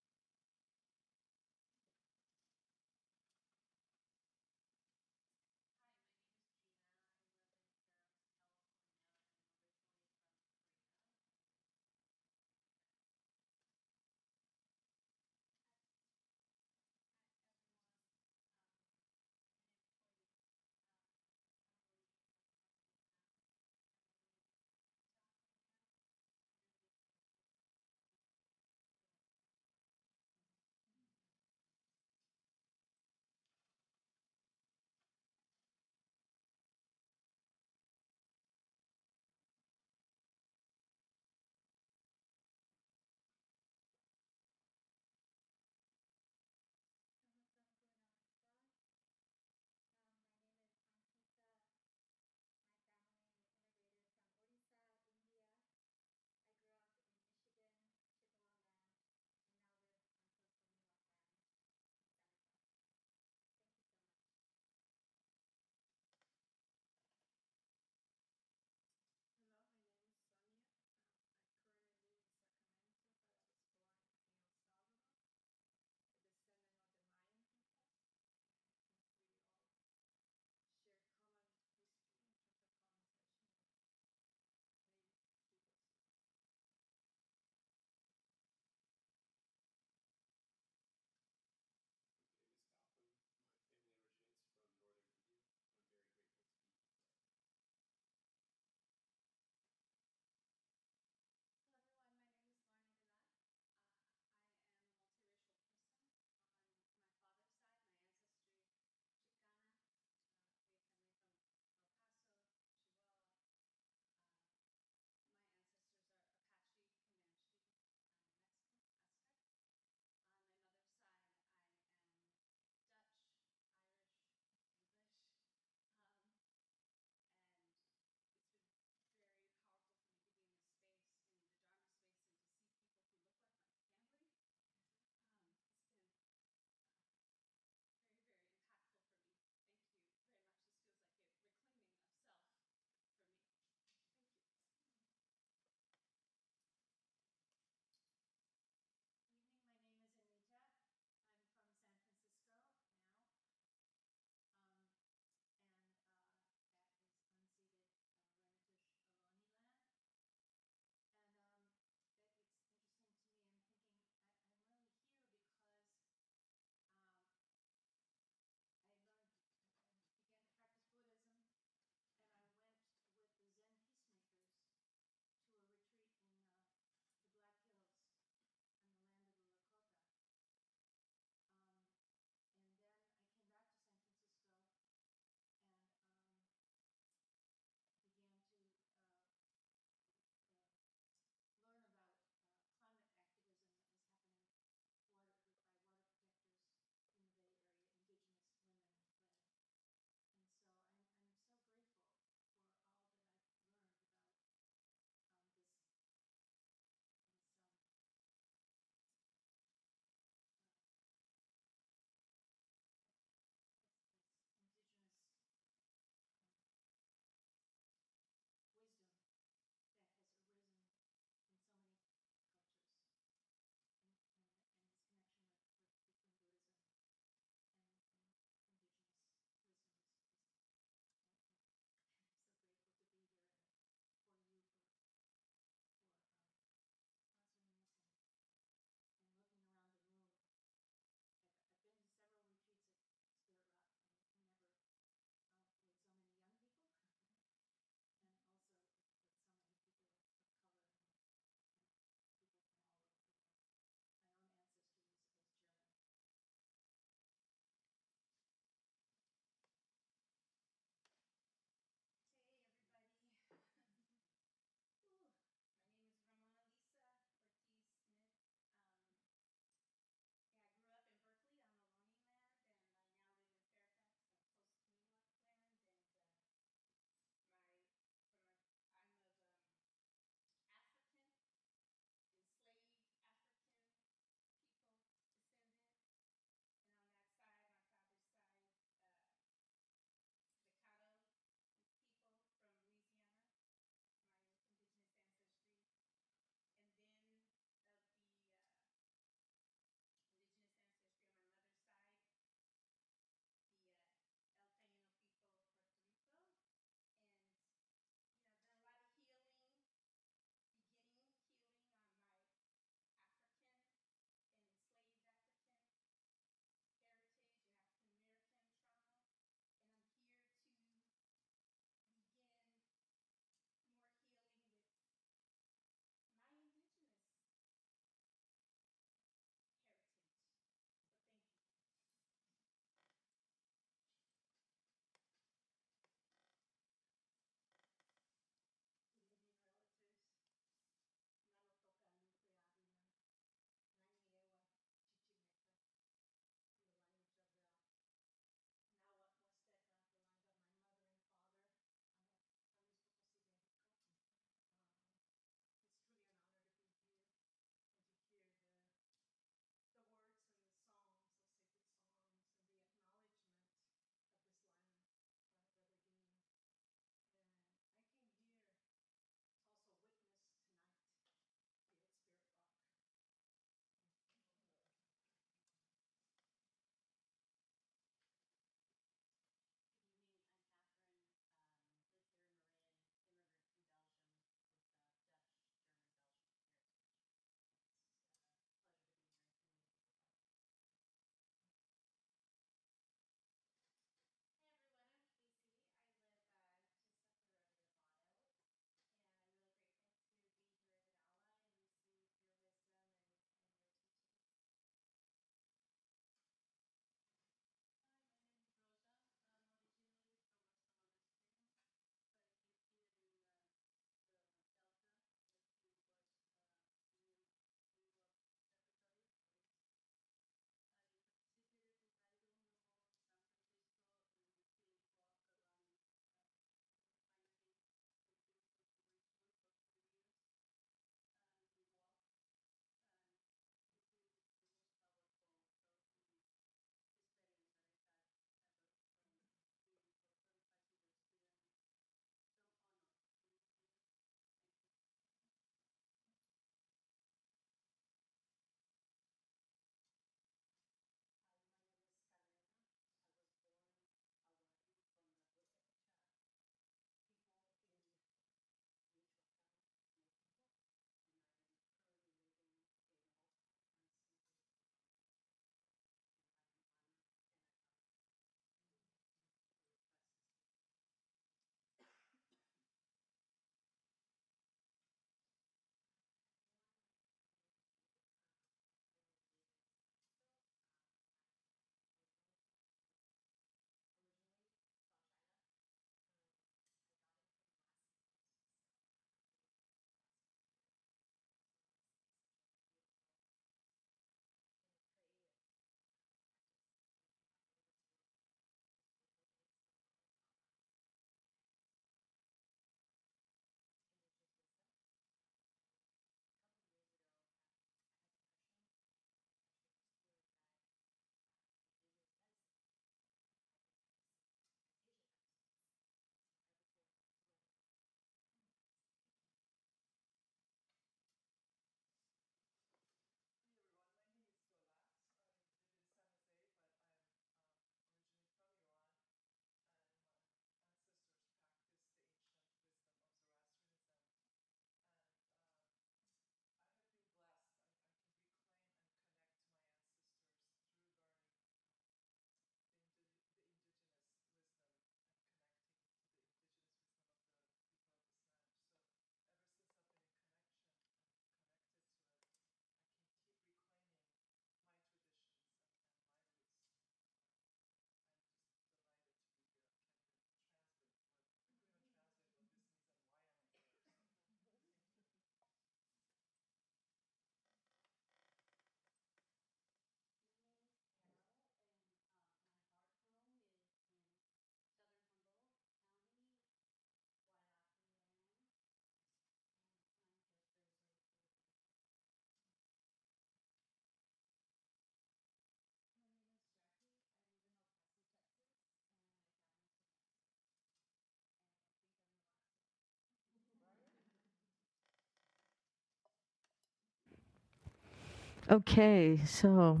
Okay, so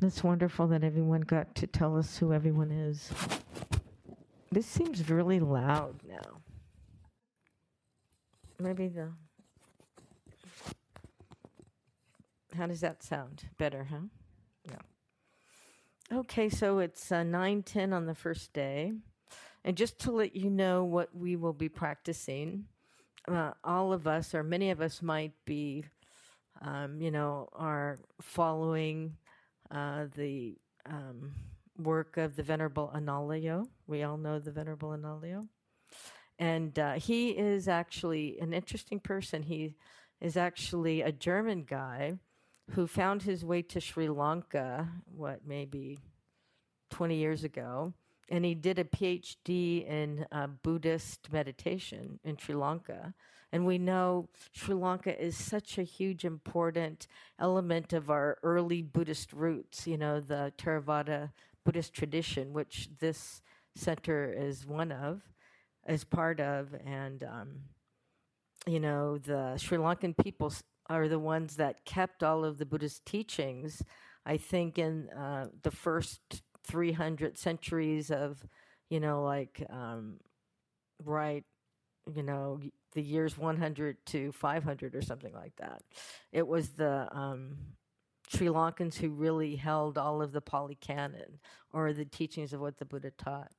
that's wonderful that everyone got to tell us who everyone is. This seems really loud now. Maybe the. How does that sound? Better, huh? Yeah. Okay, so it's uh, 9:10 on the first day. And just to let you know what we will be practicing, uh, all of us, or many of us, might be, um, you know, are following uh, the um, work of the Venerable Analayo. We all know the Venerable Analayo. And uh, he is actually an interesting person. He is actually a German guy who found his way to Sri Lanka, what, maybe 20 years ago and he did a PhD in uh, Buddhist meditation in Sri Lanka. And we know Sri Lanka is such a huge, important element of our early Buddhist roots, you know, the Theravada Buddhist tradition, which this center is one of, is part of. And, um, you know, the Sri Lankan people are the ones that kept all of the Buddhist teachings. I think in uh, the first 300 centuries of, you know, like, um, right, you know, the years 100 to 500 or something like that. It was the um, Sri Lankans who really held all of the Pali Canon or the teachings of what the Buddha taught.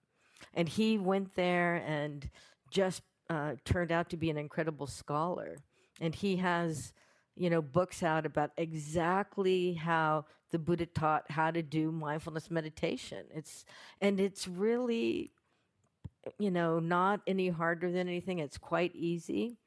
And he went there and just uh, turned out to be an incredible scholar. And he has you know, books out about exactly how the Buddha taught how to do mindfulness meditation. It's and it's really, you know, not any harder than anything. It's quite easy,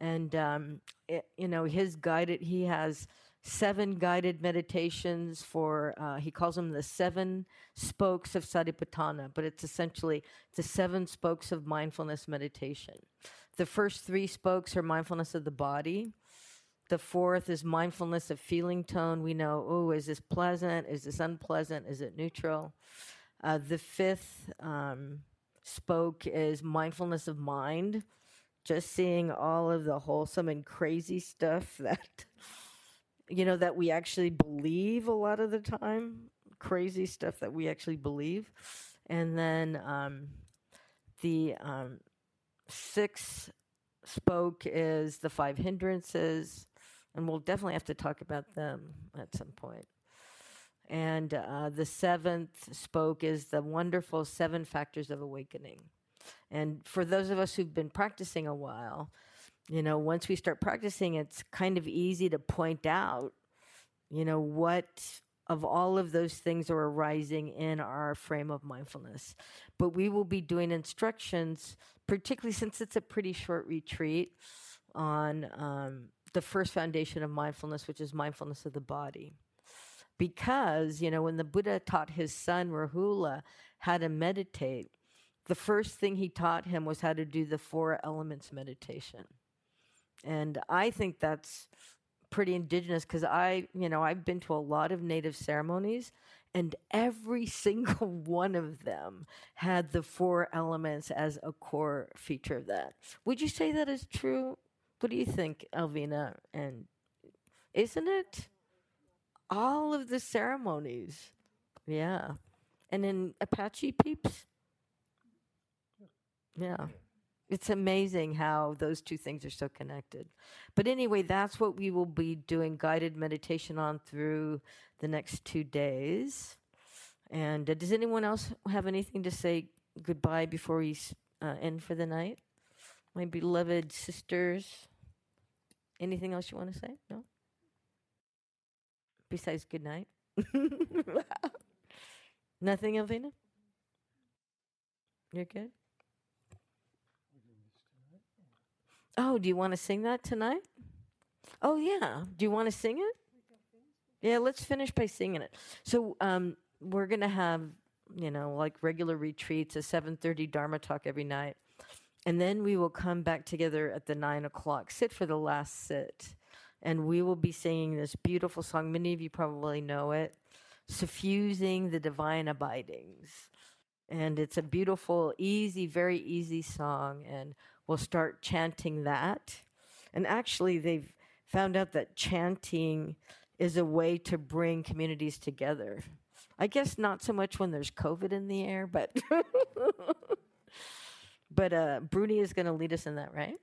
and um, it, you know, his guided. He has seven guided meditations for. Uh, he calls them the seven spokes of Satipatthana, but it's essentially the seven spokes of mindfulness meditation. The first three spokes are mindfulness of the body. The fourth is mindfulness of feeling tone. We know, oh, is this pleasant? Is this unpleasant? Is it neutral? Uh, the fifth um, spoke is mindfulness of mind, just seeing all of the wholesome and crazy stuff that, you know, that we actually believe a lot of the time, crazy stuff that we actually believe. And then um, the um, sixth spoke is the five hindrances and we'll definitely have to talk about them at some point. And uh, the seventh spoke is the wonderful seven factors of awakening. And for those of us who've been practicing a while, you know, once we start practicing, it's kind of easy to point out, you know, what of all of those things are arising in our frame of mindfulness. But we will be doing instructions, particularly since it's a pretty short retreat, on um, the first foundation of mindfulness, which is mindfulness of the body. Because, you know, when the Buddha taught his son Rahula how to meditate, the first thing he taught him was how to do the four elements meditation. And I think that's pretty indigenous because I, you know, I've been to a lot of native ceremonies and every single one of them had the four elements as a core feature of that. Would you say that is true what do you think, Elvina? And isn't it all of the ceremonies? Yeah. And in Apache peeps? Yeah. It's amazing how those two things are so connected. But anyway, that's what we will be doing guided meditation on through the next two days. And uh, does anyone else have anything to say goodbye before we uh, end for the night? My beloved sisters. Anything else you want to say? No? Besides good night? Nothing, Elvina? You're good? Oh, do you want to sing that tonight? Oh, yeah. Do you want to sing it? Yeah, let's finish by singing it. So, um, we're going to have, you know, like regular retreats, a 7.30 Dharma talk every night. And then we will come back together at the nine o'clock sit for the last sit. And we will be singing this beautiful song. Many of you probably know it Suffusing the Divine Abidings. And it's a beautiful, easy, very easy song. And we'll start chanting that. And actually, they've found out that chanting is a way to bring communities together. I guess not so much when there's COVID in the air, but but uh, Bruni is going to lead us in that, right?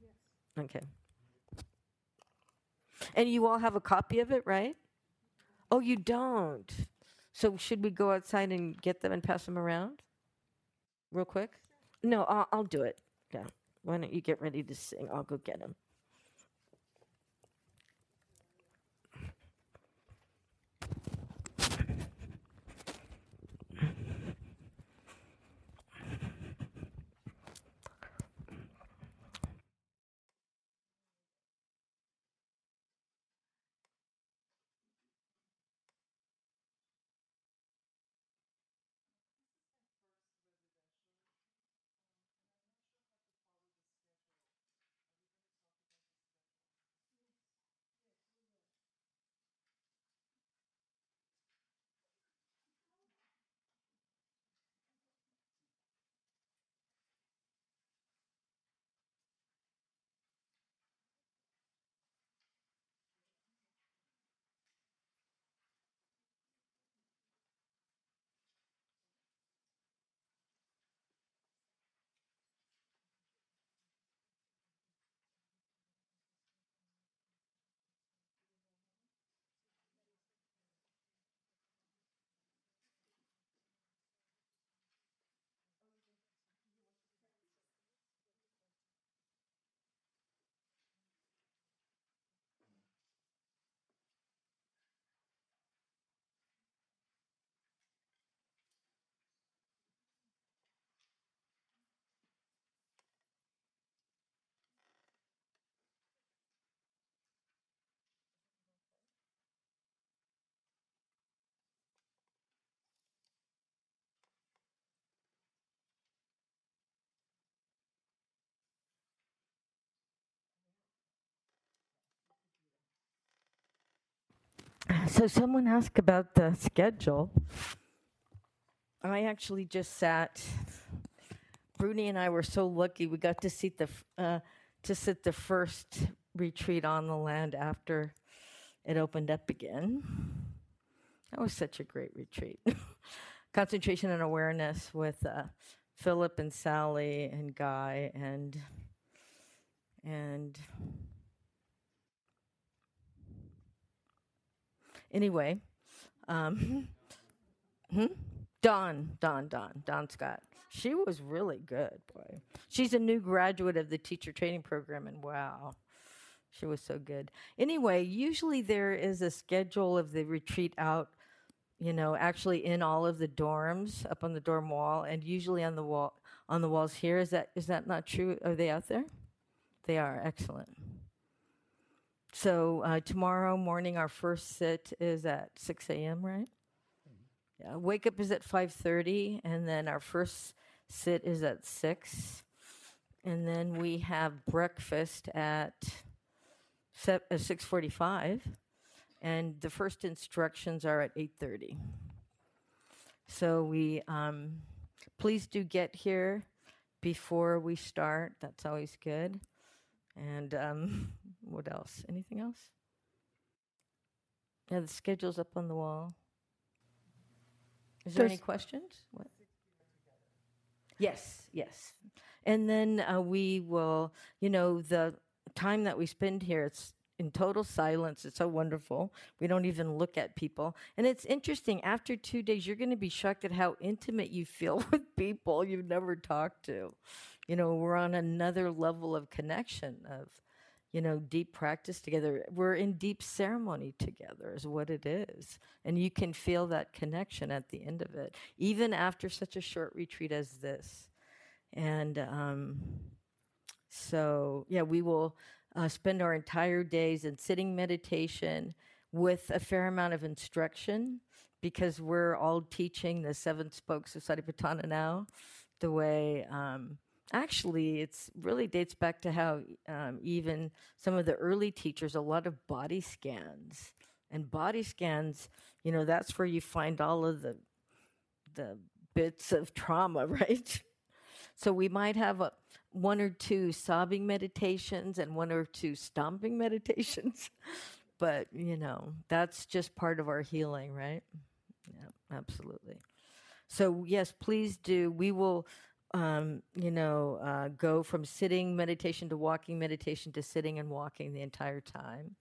Yes. Okay. And you all have a copy of it, right? Oh, you don't. So should we go outside and get them and pass them around, real quick? No, I'll, I'll do it. Yeah. Why don't you get ready to sing? I'll go get them. So someone asked about the schedule. I actually just sat. Bruni and I were so lucky we got to see the uh, to sit the first retreat on the land after it opened up again. That was such a great retreat. Concentration and awareness with uh, Philip and Sally and Guy and and anyway, um, hmm? Don, Dawn, Dawn, Dawn Scott. She was really good, boy. She's a new graduate of the teacher training program, and wow, she was so good. Anyway, usually there is a schedule of the retreat out, you know, actually in all of the dorms up on the dorm wall, and usually on the wall on the walls here. Is that is that not true? Are they out there? They are excellent. So uh, tomorrow morning, our first sit is at 6 a.m. Right? Yeah. Wake up is at 5:30, and then our first sit is at six, and then we have breakfast at uh, 6:45, and the first instructions are at 8:30. So we um, please do get here before we start. That's always good. And um, what else? Anything else? Yeah, the schedule's up on the wall. Is there any questions? What? Yes, yes. And then uh, we will, you know, the time that we spend here, it's in total silence. It's so wonderful. We don't even look at people. And it's interesting, after two days, you're going to be shocked at how intimate you feel with people you've never talked to. You know, we're on another level of connection, of, you know, deep practice together. We're in deep ceremony together, is what it is. And you can feel that connection at the end of it, even after such a short retreat as this. And um, so, yeah, we will uh, spend our entire days in sitting meditation with a fair amount of instruction because we're all teaching the seven spokes of Satipatthana now the way. Um, actually, it's really dates back to how um, even some of the early teachers, a lot of body scans. And body scans, you know, that's where you find all of the the bits of trauma, right? So we might have a, one or two sobbing meditations and one or two stomping meditations. but you know, that's just part of our healing, right? Yeah, absolutely. So yes, please do. We will, um, you know, uh, go from sitting meditation to walking meditation to sitting and walking the entire time.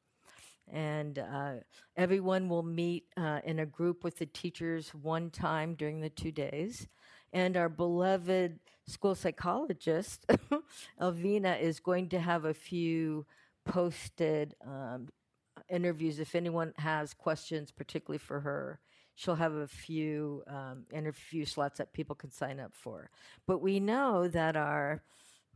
And uh, everyone will meet uh, in a group with the teachers one time during the two days. And our beloved school psychologist, Elvina, is going to have a few posted um, interviews. If anyone has questions, particularly for her, she'll have a few um, interview slots that people can sign up for. But we know that our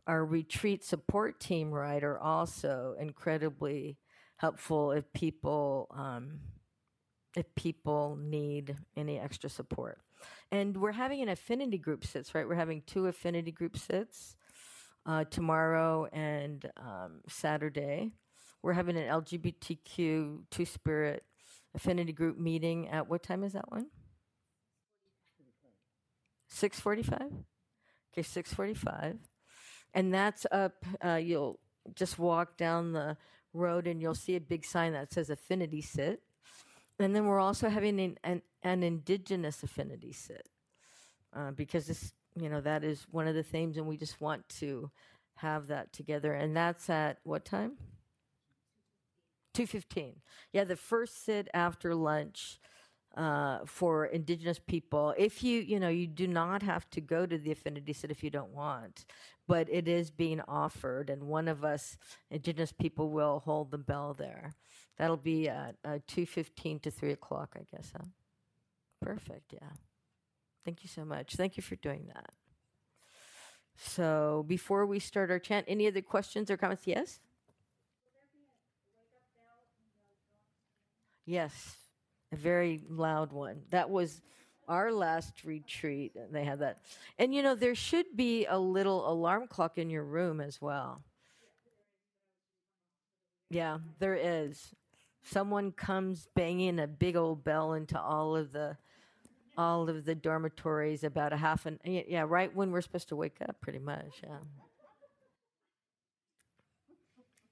our retreat support team, right, are also incredibly helpful if people um, if people need any extra support. And we're having an affinity group sits, right? We're having two affinity group sits uh, tomorrow and um, Saturday. We're having an LGBTQ two spirit affinity group meeting at what time is that one? Six forty-five. Okay, six forty-five, and that's up. Uh, you'll just walk down the road and you'll see a big sign that says affinity sit. And then we're also having an, an, an indigenous affinity sit uh, because this, you know, that is one of the themes, and we just want to have that together. And that's at what time? 2.15 yeah the first sit after lunch uh, for indigenous people. If you you know you do not have to go to the affinity sit if you don't want but it is being offered and one of us indigenous people will hold the bell there. That'll be at uh, 2.15 to 3 o'clock i guess huh? perfect yeah. Thank you so much. Thank you for doing that. So before we start our chant any other questions or comments? Yes Yes, a very loud one. That was our last retreat. They had that. And you know, there should be a little alarm clock in your room as well. Yeah, there is. Someone comes banging a big old bell into all of the all of the dormitories about a half an yeah, right when we're supposed to wake up pretty much, yeah.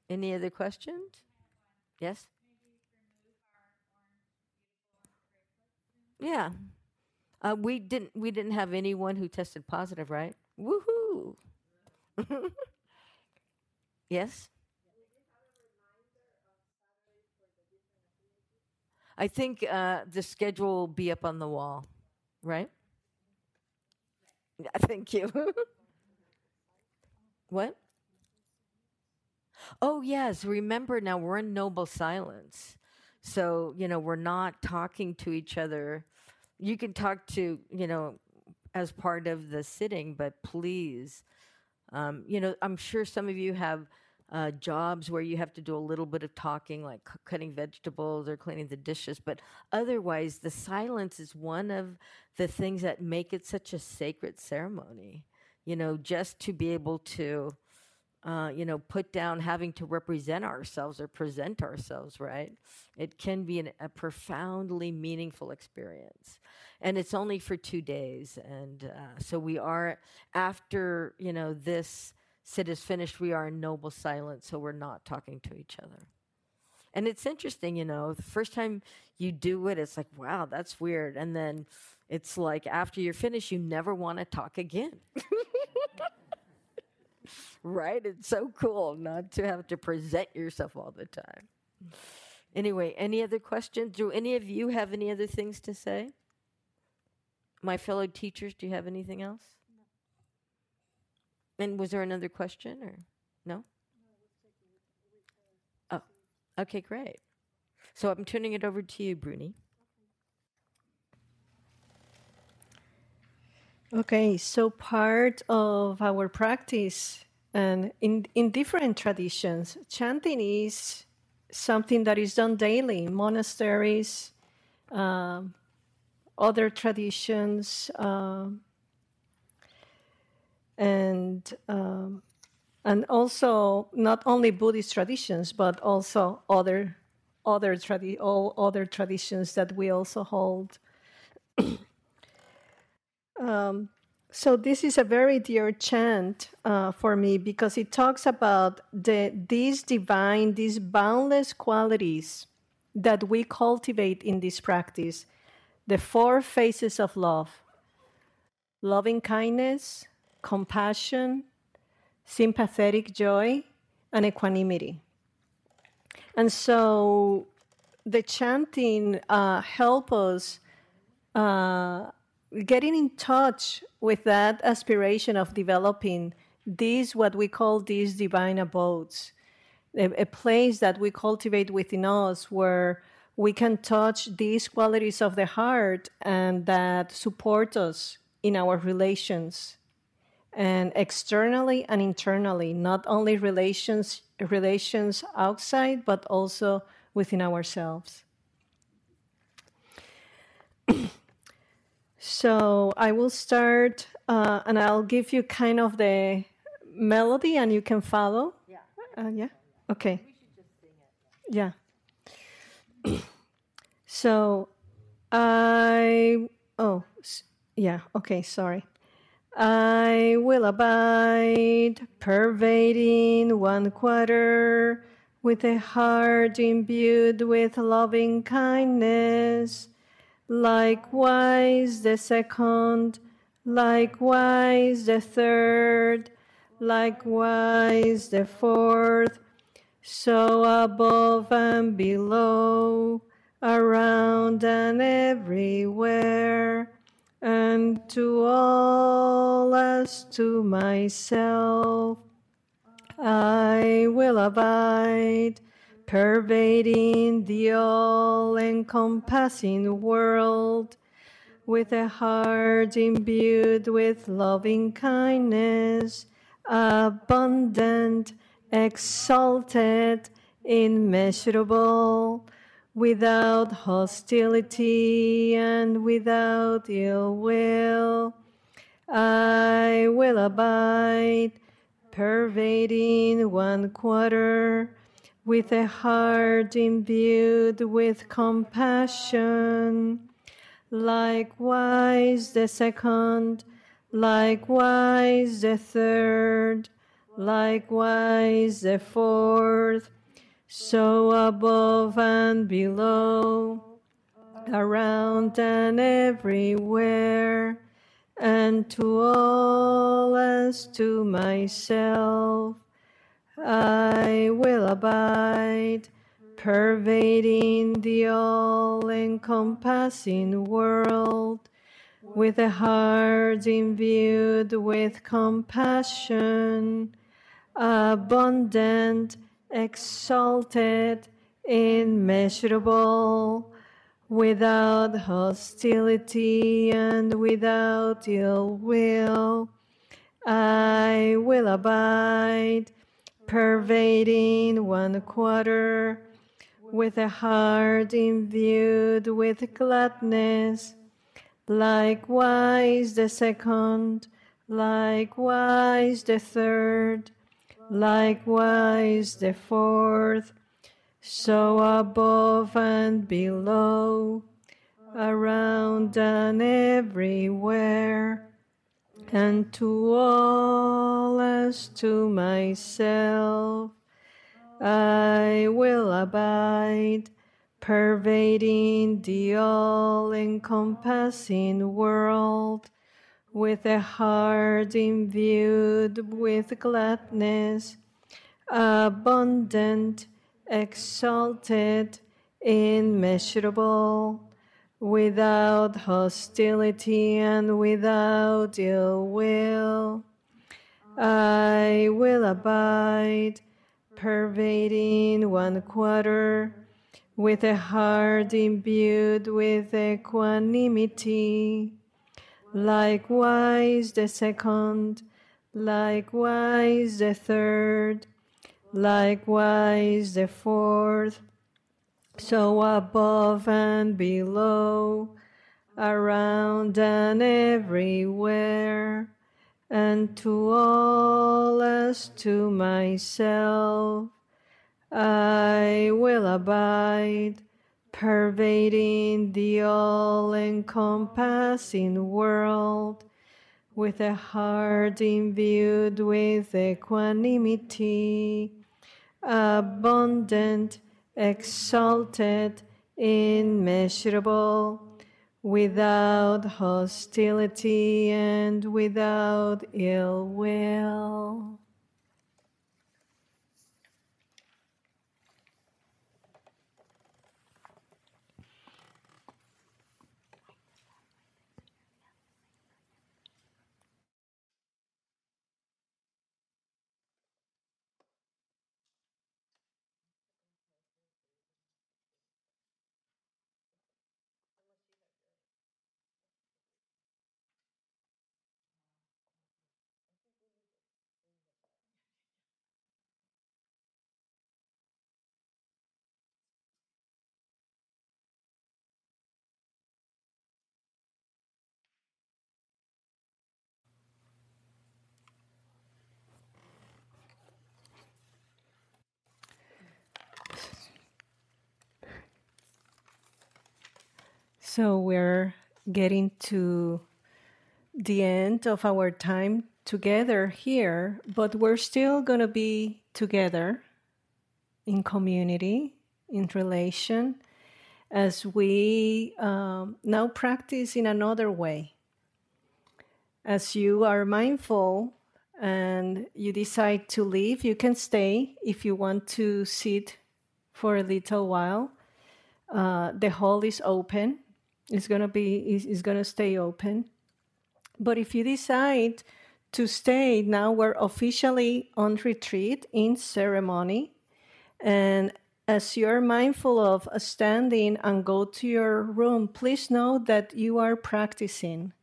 Any other questions? Yes? Yeah. Uh, we didn't we didn't have anyone who tested positive, right? Woohoo! yes. I think uh, the schedule will be up on the wall, right? Yeah, thank you. what? Oh yes, remember now we're in noble silence. So, you know, we're not talking to each other. You can talk to, you know, as part of the sitting, but please, um, you know, I'm sure some of you have uh, jobs where you have to do a little bit of talking, like c- cutting vegetables or cleaning the dishes. But otherwise, the silence is one of the things that make it such a sacred ceremony. You know, just to be able to uh, you know, put down having to represent ourselves or present ourselves, right? It can be an, a profoundly meaningful experience. And it's only for two days. And uh, so we are, after, you know, this sit is finished, we are in noble silence, so we're not talking to each other. And it's interesting, you know, the first time you do it, it's like, wow, that's weird. And then it's like after you're finished, you never want to talk again. right? It's so cool not to have to present yourself all the time. Anyway, any other questions? Do any of you have any other things to say? My fellow teachers, do you have anything else? And was there another question or no? Oh, okay, great. So I'm turning it over to you, Bruni. Okay, so part of our practice and in, in different traditions, chanting is something that is done daily in monasteries, um, other traditions, um, and um, and also not only Buddhist traditions, but also other other tradi- all other traditions that we also hold. um, so this is a very dear chant uh, for me because it talks about the these divine, these boundless qualities that we cultivate in this practice the four phases of love loving kindness, compassion, sympathetic joy, and equanimity. And so the chanting uh, help us uh, getting in touch with that aspiration of developing these what we call these divine abodes a, a place that we cultivate within us where we can touch these qualities of the heart and that support us in our relations and externally and internally not only relations relations outside but also within ourselves so i will start uh, and i'll give you kind of the melody and you can follow. Yeah. Uh, yeah? Okay. Yeah. So i oh yeah okay sorry. I will abide, pervading one quarter, with a heart imbued with loving kindness. Likewise the second, likewise the third, likewise the fourth. So above and below, around and everywhere and to all as to myself. I will abide, pervading the all encompassing world, with a heart imbued with loving kindness, abundant, exalted, immeasurable without hostility and without ill will. I will abide, pervading one quarter, with a heart imbued with compassion. Likewise the second, likewise the third, likewise the fourth. So above and below, around and everywhere, and to all as to myself, I will abide, pervading the all encompassing world, with a heart imbued with compassion, abundant exalted, immeasurable, without hostility and without ill will. I will abide, pervading one quarter, with a heart imbued with gladness. Likewise the second, likewise the third likewise the fourth, so above and below, around and everywhere, and to all as to myself, I will abide, pervading the all encompassing world with a heart imbued with gladness, abundant, exalted, immeasurable, without hostility and without ill will. I will abide, pervading one quarter, with a heart imbued with equanimity likewise the second, likewise the third, likewise the fourth, so above and below, around and everywhere, and to all as to myself, I will abide pervading the all encompassing world, with a heart imbued with equanimity, abundant, exalted, immeasurable, without hostility and without ill will. So we're getting to the end of our time together here, but we're still going to be together in community, in relation, as we um, now practice in another way. As you are mindful and you decide to leave, you can stay if you want to sit for a little while. Uh, the hall is open it's gonna be is, gonna stay open. But if you decide to stay, now we're officially on retreat in ceremony. And as you're mindful of standing and go to your room, please know that you are practicing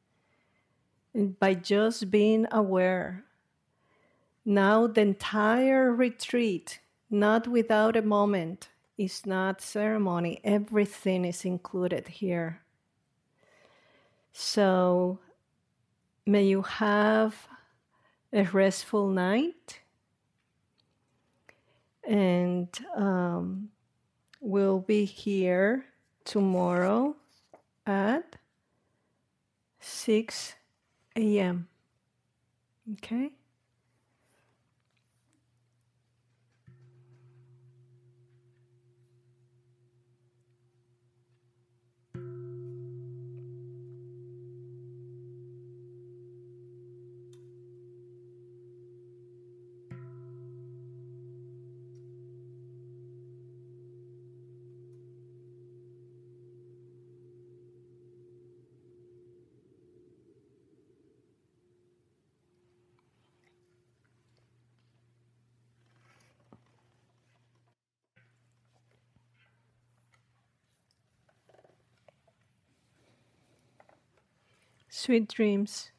by just being aware. Now, the entire retreat, not without a moment, is not ceremony. Everything is included here. So may you have a restful night. And um, we'll be here tomorrow at 6 a.m. Okay? Sweet dreams.